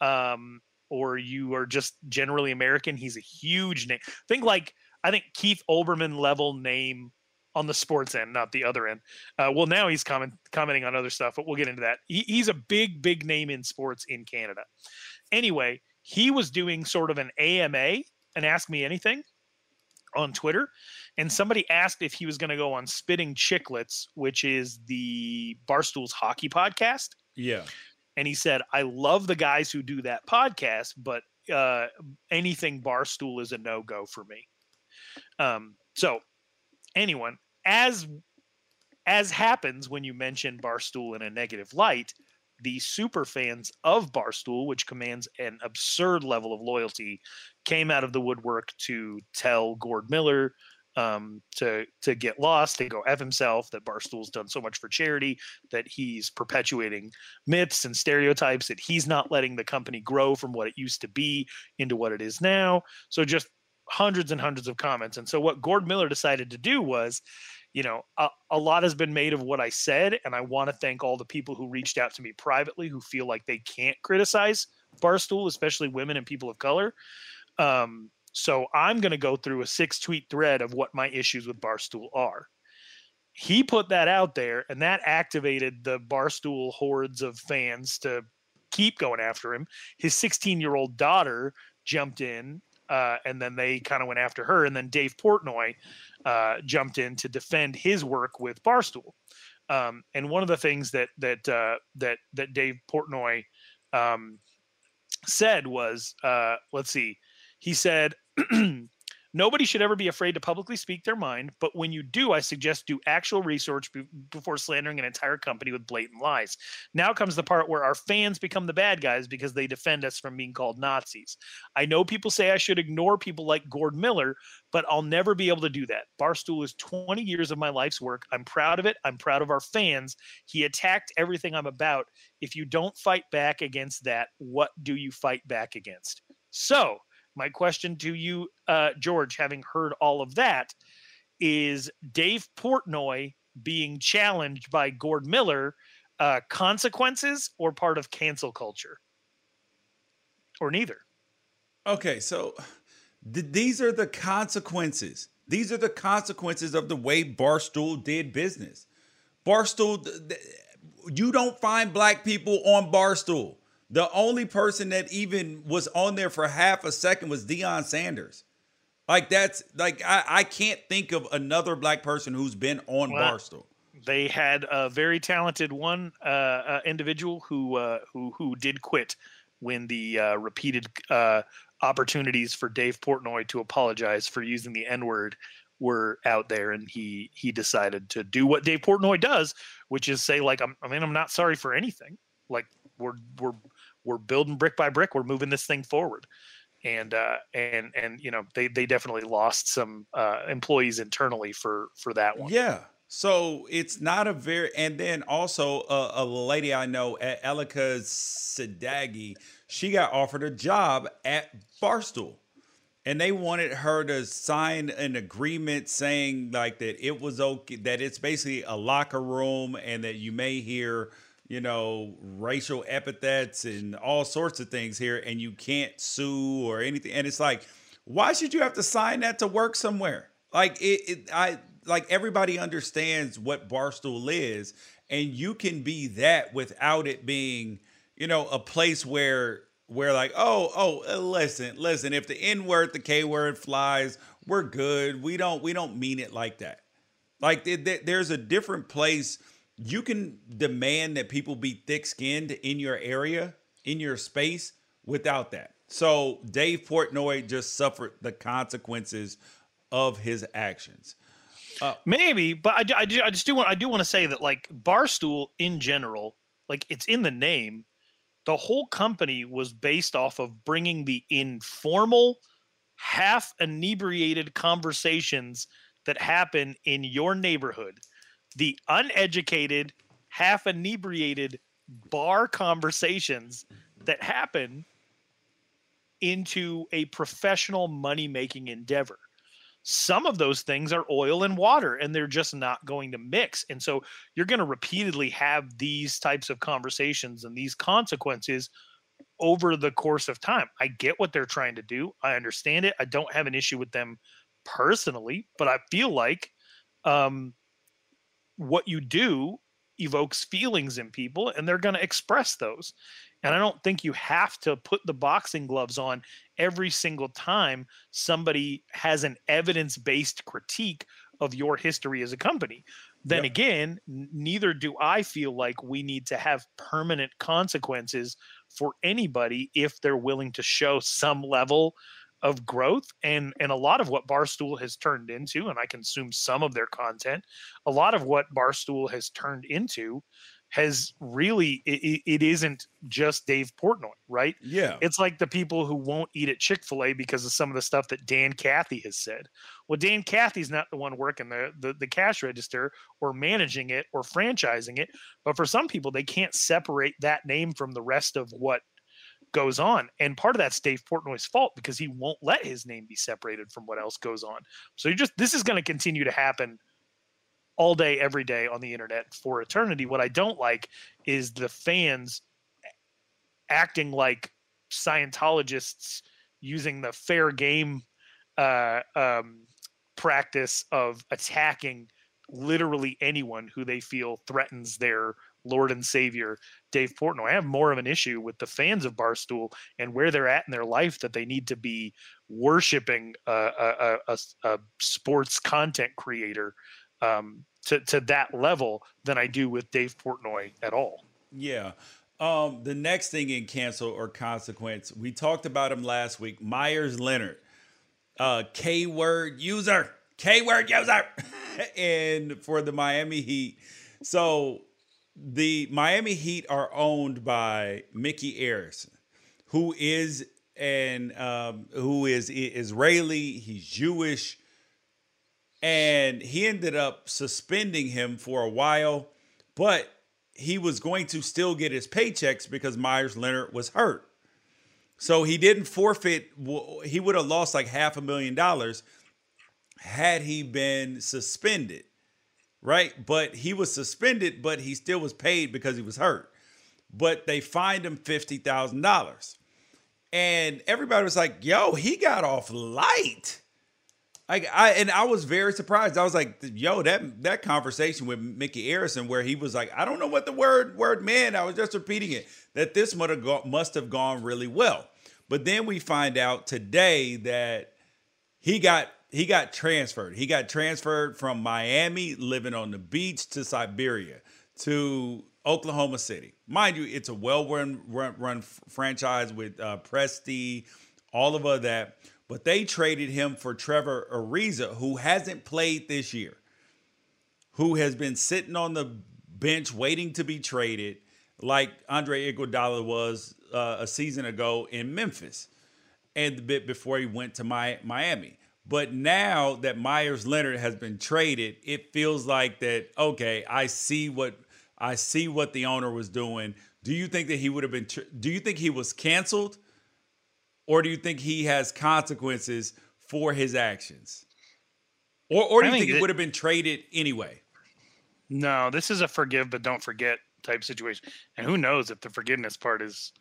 um, or you are just generally American. He's a huge name. Think like I think Keith Olbermann level name on the sports end, not the other end. Uh, well, now he's comment, commenting on other stuff, but we'll get into that. He, he's a big, big name in sports in Canada. Anyway, he was doing sort of an AMA and Ask Me Anything on Twitter, and somebody asked if he was going to go on Spitting Chicklets, which is the Barstool's hockey podcast. Yeah. And he said, I love the guys who do that podcast, but uh, anything Barstool is a no go for me. Um, so, anyone, as as happens when you mention Barstool in a negative light, the super fans of Barstool, which commands an absurd level of loyalty, came out of the woodwork to tell Gord Miller um, to to get lost to go f himself. That Barstool's done so much for charity that he's perpetuating myths and stereotypes. That he's not letting the company grow from what it used to be into what it is now. So just hundreds and hundreds of comments. And so what Gord Miller decided to do was you know, a, a, lot has been made of what I said, and I want to thank all the people who reached out to me privately who feel like they can't criticize Barstool, especially women and people of color. Um, so I'm going to go through a six tweet thread of what my issues with Barstool are. He put that out there, and that activated the Barstool hordes of fans to keep going after him. His 16 year old daughter jumped in, uh, and then they kind of went after her. And then Dave Portnoy uh, jumped in to defend his work with Barstool. Um, and one of the things that that uh, that that Dave Portnoy um, said was, uh, let's see, he said [CLEARS THROAT] Nobody should ever be afraid to publicly speak their mind, but when you do, I suggest do actual research be- before slandering an entire company with blatant lies. Now comes the part where our fans become the bad guys because they defend us from being called Nazis. I know people say I should ignore people like Gord Miller, but I'll never be able to do that. Barstool is 20 years of my life's work. I'm proud of it. I'm proud of our fans. He attacked everything I'm about. If you don't fight back against that, what do you fight back against? So, my question to you, uh, George, having heard all of that, is Dave Portnoy being challenged by Gord Miller uh, consequences or part of cancel culture? Or neither? Okay, so th- these are the consequences. These are the consequences of the way Barstool did business. Barstool, th- th- you don't find black people on Barstool. The only person that even was on there for half a second was Deion Sanders. Like that's like I, I can't think of another black person who's been on well, Barstool. They had a very talented one uh, uh, individual who uh, who who did quit when the uh, repeated uh, opportunities for Dave Portnoy to apologize for using the N word were out there, and he he decided to do what Dave Portnoy does, which is say like I'm, I mean I'm not sorry for anything. Like we're we're we're building brick by brick. We're moving this thing forward. and uh, and and you know they they definitely lost some uh, employees internally for for that one. Yeah. So it's not a very, and then also uh, a lady I know, Elika Sadeghi, she got offered a job at Barstool and they wanted her to sign an agreement saying like that it was okay that it's basically a locker room and that you may hear you know racial epithets and all sorts of things here and you can't sue or anything and it's like why should you have to sign that to work somewhere like it, it i like everybody understands what barstool is and you can be that without it being you know a place where where like, oh, oh, uh, listen, listen, if the N word, the K word flies, we're good. We don't, we don't mean it like that. Like there's a different place. You can demand that people be thick skinned in your area, in your space, without that. So Dave Portnoy just suffered the consequences of his actions. Uh, Maybe, but I, I, I just do want I do want to say that like Barstool in general, like it's in the name the whole company was based off of bringing the informal, half inebriated conversations that happen in your neighborhood, the uneducated, half inebriated bar conversations that happen into a professional money making endeavor. Some of those things are oil and water and they're just not going to mix. And so you're going to repeatedly have these types of conversations and these consequences over the course of time. I get what they're trying to do. I understand it. I don't have an issue with them personally but i feel like um, what you do evokes feelings in people and they're going to express those and I don't think you have to put the boxing gloves on every single time somebody has an evidence based critique of your history as a company. Then yep. again, neither do I feel like we need to have permanent consequences for anybody if they're willing to show some level of growth and and a lot of what barstool has turned into and i consume some of their content a lot of what barstool has turned into has really it, it isn't just Dave Portnoy, right? Yeah. It's like the people who won't eat at Chick-fil-A because of some of the stuff that Dan Cathy has said. Well, Dan Cathy's not the one working the, the the cash register or managing it or franchising it, but for some people they can't separate that name from the rest of what goes on. And part of that's Dave Portnoy's fault because he won't let his name be separated from what else goes on. So you just this is going to continue to happen all day, every day on the internet for eternity. What I don't like is the fans acting like Scientologists using the fair game uh, um, practice of attacking literally anyone who they feel threatens their Lord and Savior, Dave Portnoy. I have more of an issue with the fans of Barstool and where they're at in their life that they need to be worshiping a, a, a, a sports content creator um, to to that level than I do with Dave Portnoy at all. Yeah. Um, the next thing in cancel or consequence, we talked about him last week. Meyers Leonard, uh, K word user, K word user, [LAUGHS] and for the Miami Heat. So the Miami Heat are owned by Micky Arison, who is and um, who is Israeli. He's Jewish and he ended up suspending him for a while, but he was going to still get his paychecks because Meyers Leonard was hurt. So he didn't forfeit, he would have lost like half a million dollars had he been suspended, right? But he was suspended, but he still was paid because he was hurt. But they fined him $50,000. And everybody was like, yo, he got off light. Like I and I was very surprised. I was like, "Yo, that that conversation with Micky Arison, where he was like, I don't know what the word word meant. I was just repeating it. That this must have go, must have gone really well. But then we find out today that he got he got transferred. He got transferred from Miami, living on the beach, to Siberia, to Oklahoma City. Mind you, it's a well-run run, run franchise with uh, Presti, all of that but they traded him for Trevor Ariza, who hasn't played this year, who has been sitting on the bench waiting to be traded, like Andre Iguodala was uh, a season ago in Memphis. and the bit before he went to my, Miami. But now that Meyers Leonard has been traded, it feels like that okay, I see what I see what the owner was doing. Do you think that he would have been do you think he was canceled or do you think he has consequences for his actions? Or or do you think, think it would have been traded anyway? No, this is a forgive but don't forget type situation. And who knows if the forgiveness part is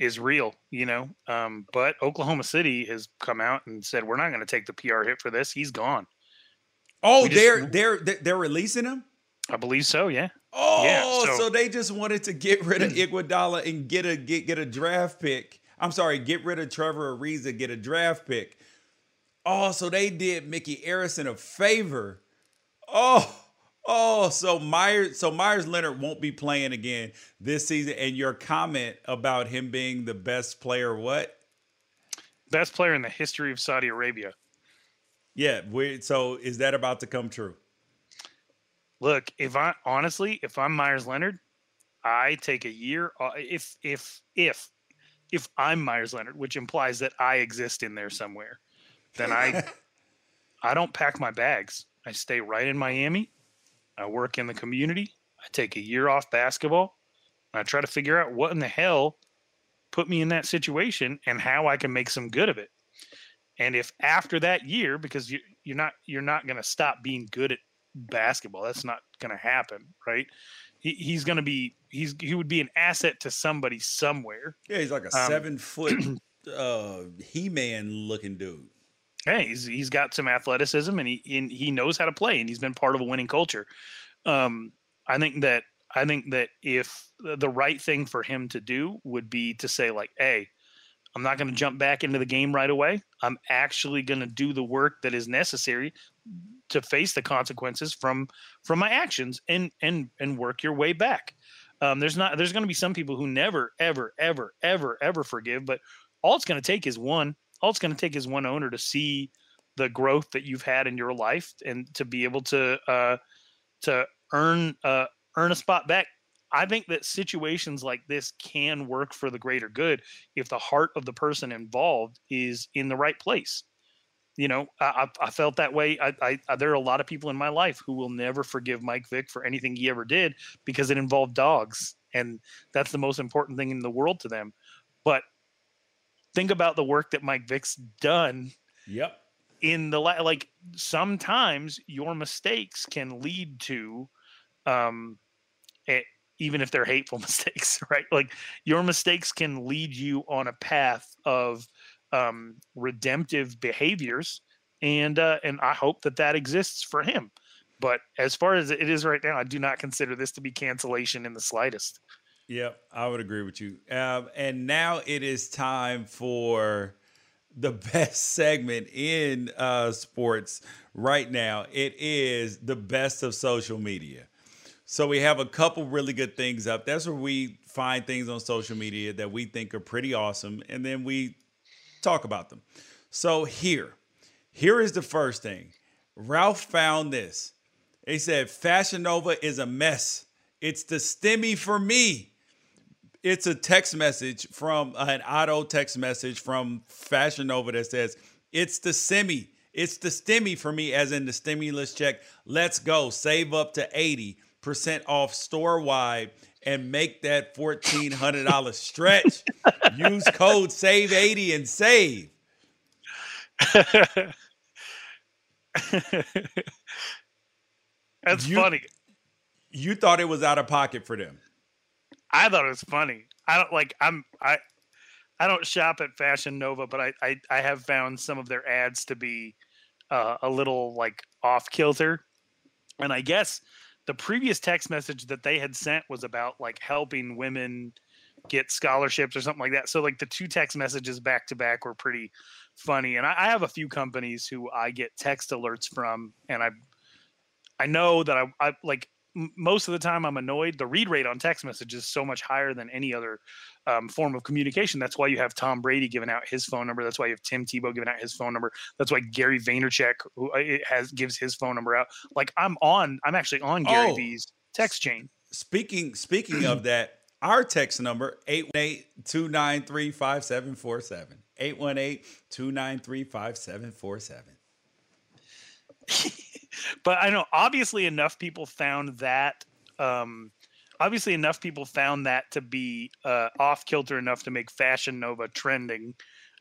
is real, you know. Um, but Oklahoma City has come out and said we're not going to take the PR hit for this. He's gone. Oh, just, they're they're they're releasing him. I believe so. Yeah. Oh, yeah, so, so, they just wanted to get rid of Iguodala and get a get get a draft pick. I'm sorry, get rid of Trevor Ariza, get a draft pick. Oh, so they did Micky Arison a favor. Oh, Oh, so Meyers, so Meyers Leonard won't be playing again this season. And your comment about him being the best player, what? Best player in the history of Saudi Arabia. Yeah. so is that about to come true? Look, if I honestly, if I'm Meyers Leonard, I take a year. Uh, if if if if I'm Meyers Leonard, which implies that I exist in there somewhere, then I [LAUGHS] I don't pack my bags. I stay right in Miami. I work in the community. I take a year off basketball. I try to figure out what in the hell put me in that situation and how I can make some good of it. And if after that year, because you, you're not you're not going to stop being good at basketball, that's not going to happen, right? He, he's going to be he's he would be an asset to somebody somewhere. Yeah, he's like a um, seven foot [CLEARS THROAT] uh, he man looking dude hey, he's he's got some athleticism and he and he knows how to play and he's been part of a winning culture. Um, I think that I think that if the right thing for him to do would be to say like, hey, I'm not going to jump back into the game right away. I'm actually going to do the work that is necessary to face the consequences from from my actions and and and work your way back. Um, there's not there's going to be some people who never ever ever ever ever forgive, but all it's going to take is one all it's going to take is one owner to see the growth that you've had in your life and to be able to uh, to earn uh, earn a spot back. I think that situations like this can work for the greater good if the heart of the person involved is in the right place. You know, I, I felt that way. I, I, there are a lot of people in my life who will never forgive Mike Vick for anything he ever did because it involved dogs, and that's the most important thing in the world to them. But think about the work that Mike Vick's done. Yep. In the like, sometimes your mistakes can lead to, um, it, even if they're hateful [LAUGHS] mistakes, right? Like your mistakes can lead you on a path of um, redemptive behaviors, and uh, and I hope that that exists for him. But as far as it is right now, I do not consider this to be cancellation in the slightest. Yep, I would agree with you. Um, and now it is time for the [LAUGHS] best segment in uh, sports right now. It is the best of social media. So we have a couple really good things up. That's where we find things on social media that we think are pretty awesome, and then we talk about them. So here, here is the first thing. Ralph found this. He said, Fashion Nova is a mess. It's the stimmy for me it's a text message from an auto text message from Fashion Nova that says, It's the semi. It's the stimmy for me, as in the stimulus check. Let's go. Save up to 80% off store wide and make that $1,400 [LAUGHS] stretch. Use code SAVE80 and save. [LAUGHS] That's you, funny. You thought it was out of pocket for them. I thought it was funny. I don't like I'm I I don't shop at Fashion Nova, but I I, I have found some of their ads to be uh, a little like off kilter. And I guess the previous text message that they had sent was about like helping women get scholarships or something like that. So like the two text messages back to back were pretty funny. And I, I have a few companies who I get text alerts from, and I I know that I, I like most of the time I'm annoyed. The read rate on text messages is so much higher than any other um, form of communication. That's why you have Tom Brady giving out his phone number. That's why you have Tim Tebow giving out his phone number. That's why Gary Vaynerchuk who uh, has gives his phone number out. Like I'm on, I'm actually on Gary oh, V's text chain. Speaking speaking of that, our text number 818-293-5747. 818-293-5747. But I know obviously enough people found that um obviously enough people found that to be uh off kilter enough to make Fashion Nova trending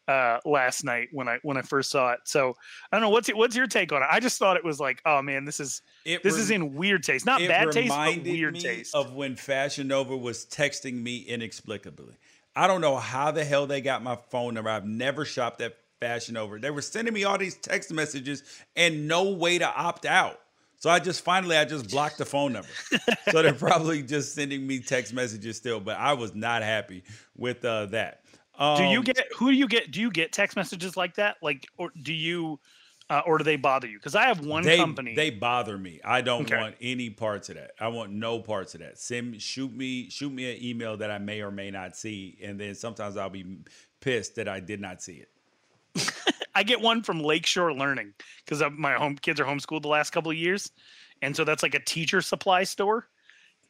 uh last night when I when I first saw it. So I don't know what's what's your take on it? I just thought it was like, oh man, this is It this rem- is in weird taste. Not it bad taste, but weird me taste. of when Fashion Nova was texting me inexplicably. I don't know how the hell they got my phone number. I've never shopped at Fashion Nova. They were sending me all these text messages and no way to opt out. So I just finally I just blocked the phone number. so they're [LAUGHS] probably just sending me text messages still, but I was not happy with uh, that. do you Um, get who do you get do you get text messages like that? Like or do you uh, or do they bother you? Because I have one they, company. They bother me. I don't Okay. want any parts of that. I want no parts of that. Send me, shoot me, shoot me an email that I may or may not see, and then sometimes I'll be pissed that I did not see it. [LAUGHS] I get one from Lakeshore Learning because my home kids are homeschooled the last couple of years, and so that's like a teacher supply store.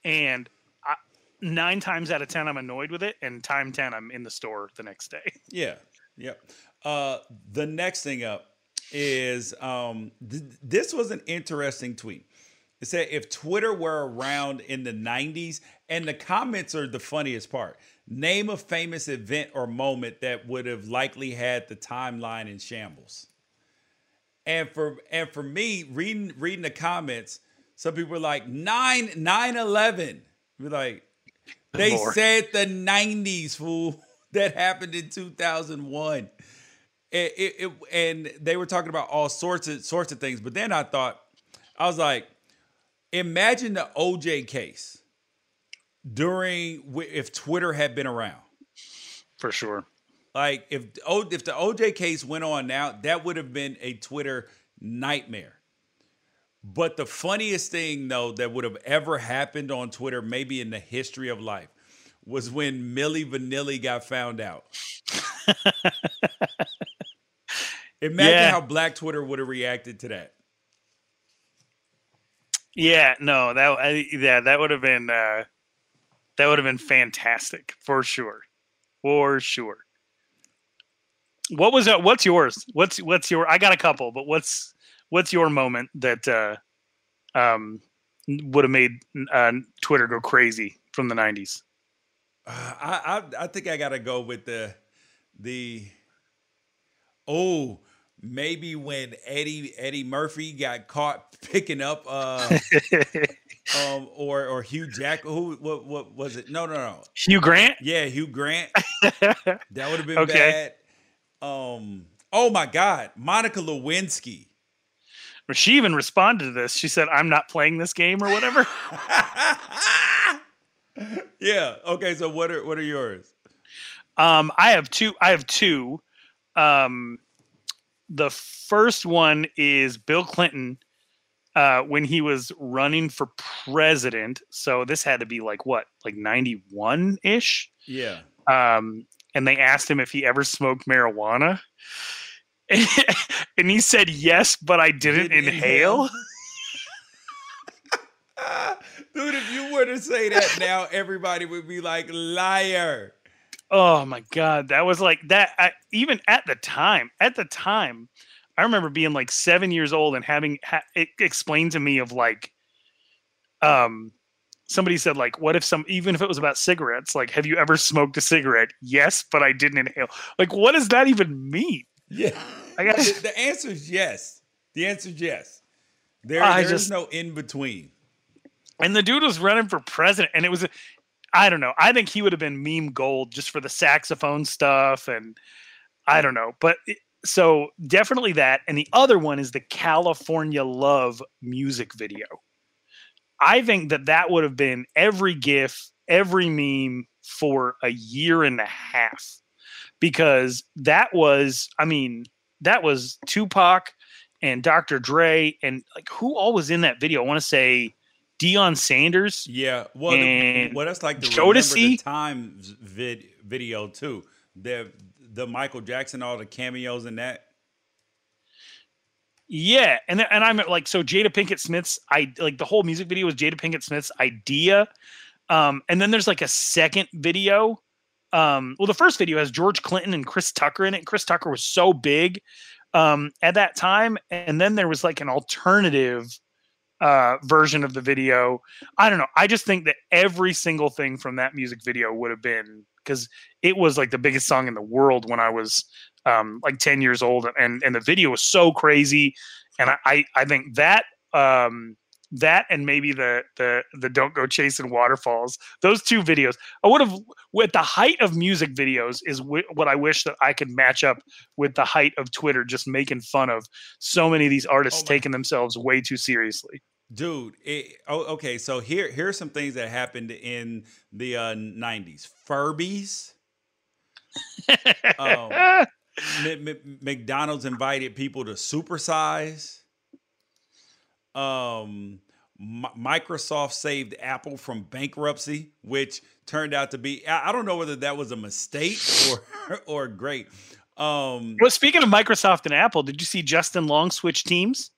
And I, nine times out of ten, I'm annoyed with it, and time ten, I'm in the store the next day. [LAUGHS] Yeah. Yep. Uh, the next thing up is um, th- this was an interesting tweet. It said if Twitter were around in the 90s, and the comments are the funniest part. Name a famous event or moment that would have likely had the timeline in shambles. And for and for me, reading reading the comments, some people were like 9 9 11. We're like, they Lord. said the 90s, fool. [LAUGHS] That happened in 2001. It, it, it- and they were talking about all sorts of sorts of things. But then I thought, I was like, imagine the OJ case during if Twitter had been around. For sure. Like if if the OJ case went on now, that would have been a Twitter nightmare. But the funniest thing though that would have ever happened on Twitter, maybe in the history of life, was when Milli Vanilli got found out. [LAUGHS] Imagine Yeah. how Black Twitter would have reacted to that. Yeah, no, that I, yeah, that would have been uh, that would have been fantastic for sure, for sure. What was that? What's yours? What's what's your? I got a couple, but what's what's your moment that uh, um would have made uh, Twitter go crazy from the '90s? Uh, I, I I think I gotta go with the the oh maybe when Eddie Eddie Murphy got caught picking up uh [LAUGHS] um or or Hugh Jack who what what was it no no no Hugh Grant. yeah Hugh Grant [LAUGHS] that would have been Okay. bad um oh my God Monica Lewinsky she even responded to this. She said, "I'm not playing this game" or whatever. [LAUGHS] yeah okay so what are what are yours Um, I have two. I have two. Um, the first one is Bill Clinton uh, when he was running for president. So this had to be like what, like ninety one ish. yeah Um, and they asked him if he ever smoked marijuana, [LAUGHS] and he said yes, but I didn't, Didn't inhale. inhale? [LAUGHS] dude if you were to say that now everybody would be like liar Oh my god, that was like that. I, even at the time, at the time, I remember being like seven years old and having ha- it explained to me of like, um, somebody said like, what if some even if it was about cigarettes, like, have you ever smoked a cigarette? Yes, but I didn't inhale. Like, what does that even mean? Yeah. I got [LAUGHS] the, the answer is yes. The answer is yes. There, I there's just- no in between. And the dude was running for president, and it was, I don't know. I think he would have been meme gold just for the saxophone stuff, and I don't know. But so definitely that. And the other one is the California Love music video. I think that that would have been every GIF, every meme for a year and a half, because that was, I mean, that was Tupac and Dr. Dre, and like who all was in that video? I want to say Deion Sanders. Yeah. Well, the, And well, that's like the Jodeci? The time vid, video too. The the Michael Jackson, all the cameos in that. Yeah, and and I'm like, so Jada Pinkett Smith's I like the whole music video was Jada Pinkett Smith's idea, um, and then there's like a second video um, well, the first video has George Clinton and Chris Tucker in it. Chris Tucker was so big um, at that time, and then there was like an alternative uh, version of the video. I don't know. I just think that every single thing from that music video would have been because it was like the biggest song in the world when I was um, like 10 years old, and and the video was so crazy, and I I, I think that um, that and maybe the the the don't go chasing waterfalls those two videos i would have with the height of music videos is w- what i wish that i could match up with the height of twitter just making fun of so many of these artists Oh taking themselves way too seriously dude it, oh, okay so here here's some things that happened in the uh, 90s furbies um, [LAUGHS] M- M- mcdonald's invited people to supersize. Um M- microsoft saved apple from bankruptcy which turned out to be i, I don't know whether that was a mistake [LAUGHS] or or great. Um well speaking of microsoft and apple did you see justin long switch teams?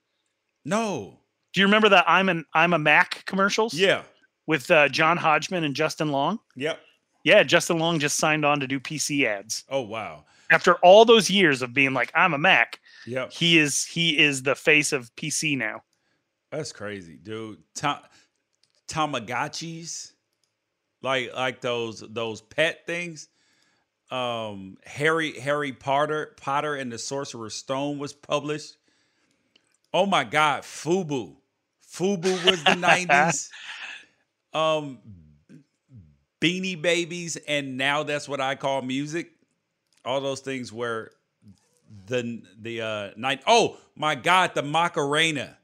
No do you remember that i'm an i'm a mac commercials? Yeah. With uh, john hodgman and justin long? Yep. Yeah justin long just signed on to do pc ads. Oh wow. After all those years of being like i'm a mac Yep. he is he is the face of pc now. That's crazy, dude. Ta- Tamagotchis, like like those those pet things. Um, Harry Harry Potter Potter and the Sorcerer's Stone was published. Oh my God, Fubu, Fubu was the nineties. um, Beanie Babies, and now that's what I call music. All those things were the the uh night. Oh my God, the Macarena.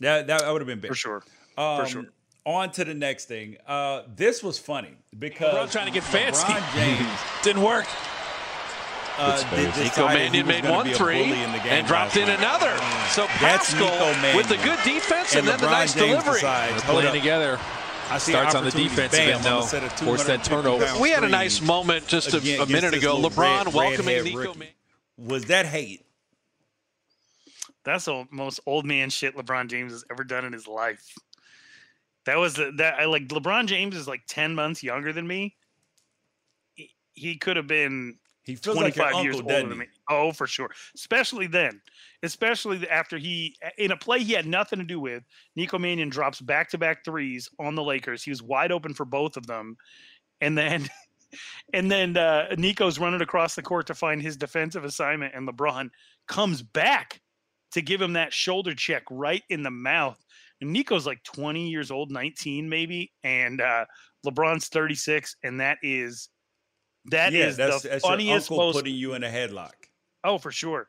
That that would have been big for sure. Um, For sure. On to the next thing. Uh, this was funny because LeBron trying to get fancy. James [LAUGHS] Didn't work. Uh, Nico de- decided he Mannion made one three bully in the game and dropped in another. So That's Pascal with the good defense and, then the nice James delivery. decides, They're playing up. together. I see Starts on the opportunity, defensive bam, end, though. gonna Force that turnover. We had a nice moment just a, a minute ago. LeBron red- welcoming redhead Nico. rookie. Mannion. Was that hate? That's the most old man shit LeBron James has ever done in his life. That was the, that I like LeBron James is like 10 months younger than me. He, he could have been He feels like 25 your years uncle, older doesn't than he? me. Oh, for sure. Especially then. Especially after he in a play he had nothing to do with, Nico Mannion drops back-to-back threes on the Lakers. He was wide open for both of them. And then [LAUGHS] and then uh, Nico's running across the court to find his defensive assignment, and LeBron comes back to give him that shoulder check right in the mouth. And Nico's like 20 years old, 19 maybe, and uh, LeBron's 36, and that is that yeah, is that's, the that's your funniest, uncle most putting you in a headlock. oh for sure.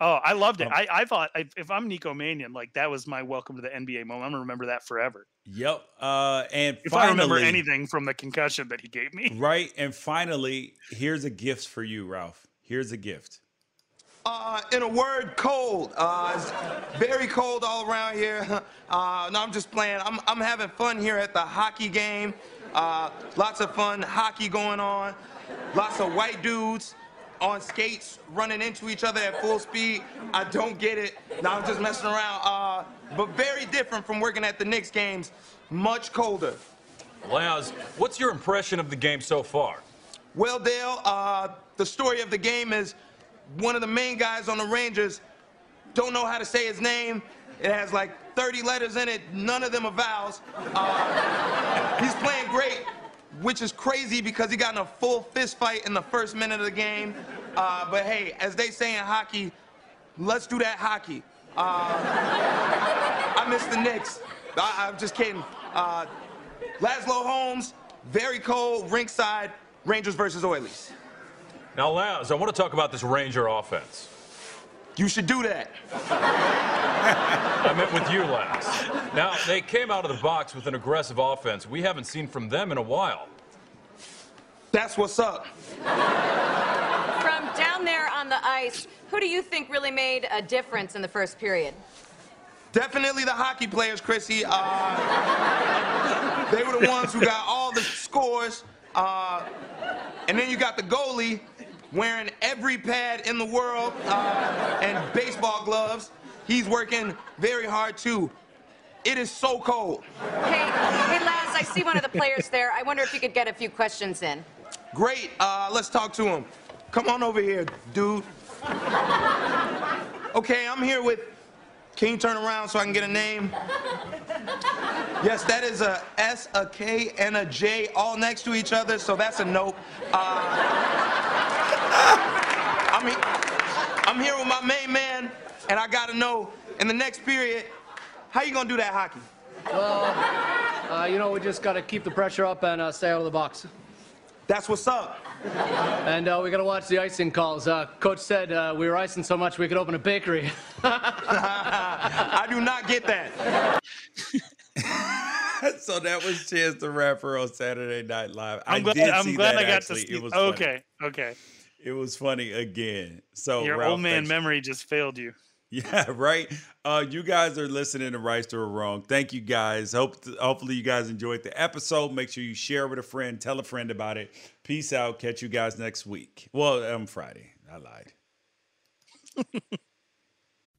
Oh, I loved it. Um, I, I thought if, if I'm Nico Mannion, like that was my welcome to the NBA moment. I'm gonna remember that forever. Yep. Uh, and If I remember anything from the concussion that he gave me. [LAUGHS] Right. And finally, here's a gift for you, Ralph. Here's a gift. Uh, in a word, cold. Uh, it's very cold all around here. [LAUGHS] Uh, no, I'm just playing. I'm, I'm having fun here at the hockey game. Uh, lots of fun hockey going on. Lots of white dudes on skates running into each other at full speed. I don't get it. Now I'm just messing around. Uh, but very different from working at the Knicks games. Much colder. Laz, what's your impression of the game so far? Well, Dale, uh, the story of the game is one of the main guys on the Rangers don't know how to say his name. It has like 30 letters in it, none of them are vowels. Uh, he's playing great, which is crazy because he got in a full fist fight in the first minute of the game. Uh, but hey, as they say in hockey, let's do that hockey. Uh, I miss the Knicks. I, I'm just kidding. Uh, Laszlo Holmes, very cold, rinkside, Rangers versus Oilers. Now, Laz, I want to talk about this Ranger offense. You should do that. I meant with you, last. Now, they came out of the box with an aggressive offense we haven't seen from them in a while. That's what's up. From down there on the ice, who do you think really made a difference in the first period? Definitely the hockey players, Chrissy. Uh, they were the ones who got all the scores. Uh, and then you got the goalie wearing every pad in the world uh, and baseball gloves. He's working very hard too. It is so cold. Hey, hey, Laz, I see one of the players there. I wonder if you could get a few questions in. Great. Uh, let's talk to him. Come on over here, dude. Okay, I'm here with. Can you turn around so I can get a name? Yes, that is a S, a K, and a J all next to each other, so that's a nope. Uh, I'm, he- I'm here with my main man, and I gotta know in the next period, how you gonna do that hockey? Well, uh, you know, we just got to keep the pressure up and uh, stay out of the box. That's what's up. And uh, we got to watch the icing calls. Uh, Coach said uh, we were icing so much we could open a bakery. [LAUGHS] I do not get that. [LAUGHS] so that was Chance the Rapper on Saturday Night Live. I'm I glad. did I'm see glad that, I got actually. to see. It was funny. okay, okay. It was funny again. So Your Ralph, old man thanks- memory just failed you. Yeah, [LAUGHS] right. Uh, you guys are listening to Right or Wrong. Thank you guys. Hope hopefully you guys enjoyed the episode. Make sure you share with a friend, tell a friend about it. Peace out. Catch you guys next week. Well, on Friday. I lied. [LAUGHS]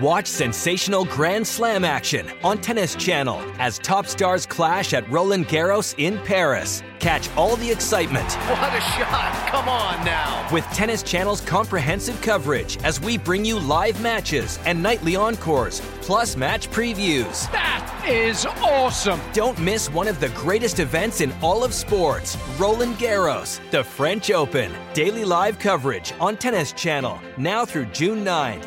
Watch sensational Grand Slam action on Tennis Channel as top stars clash at Roland Garros in Paris. Catch all the excitement What a shot! Come on now. with Tennis Channel's comprehensive coverage as we bring you live matches and nightly encores, plus match previews. That is awesome. Don't miss one of the greatest events in all of sports Roland Garros, the French Open. Daily live coverage on Tennis Channel now through June 9th.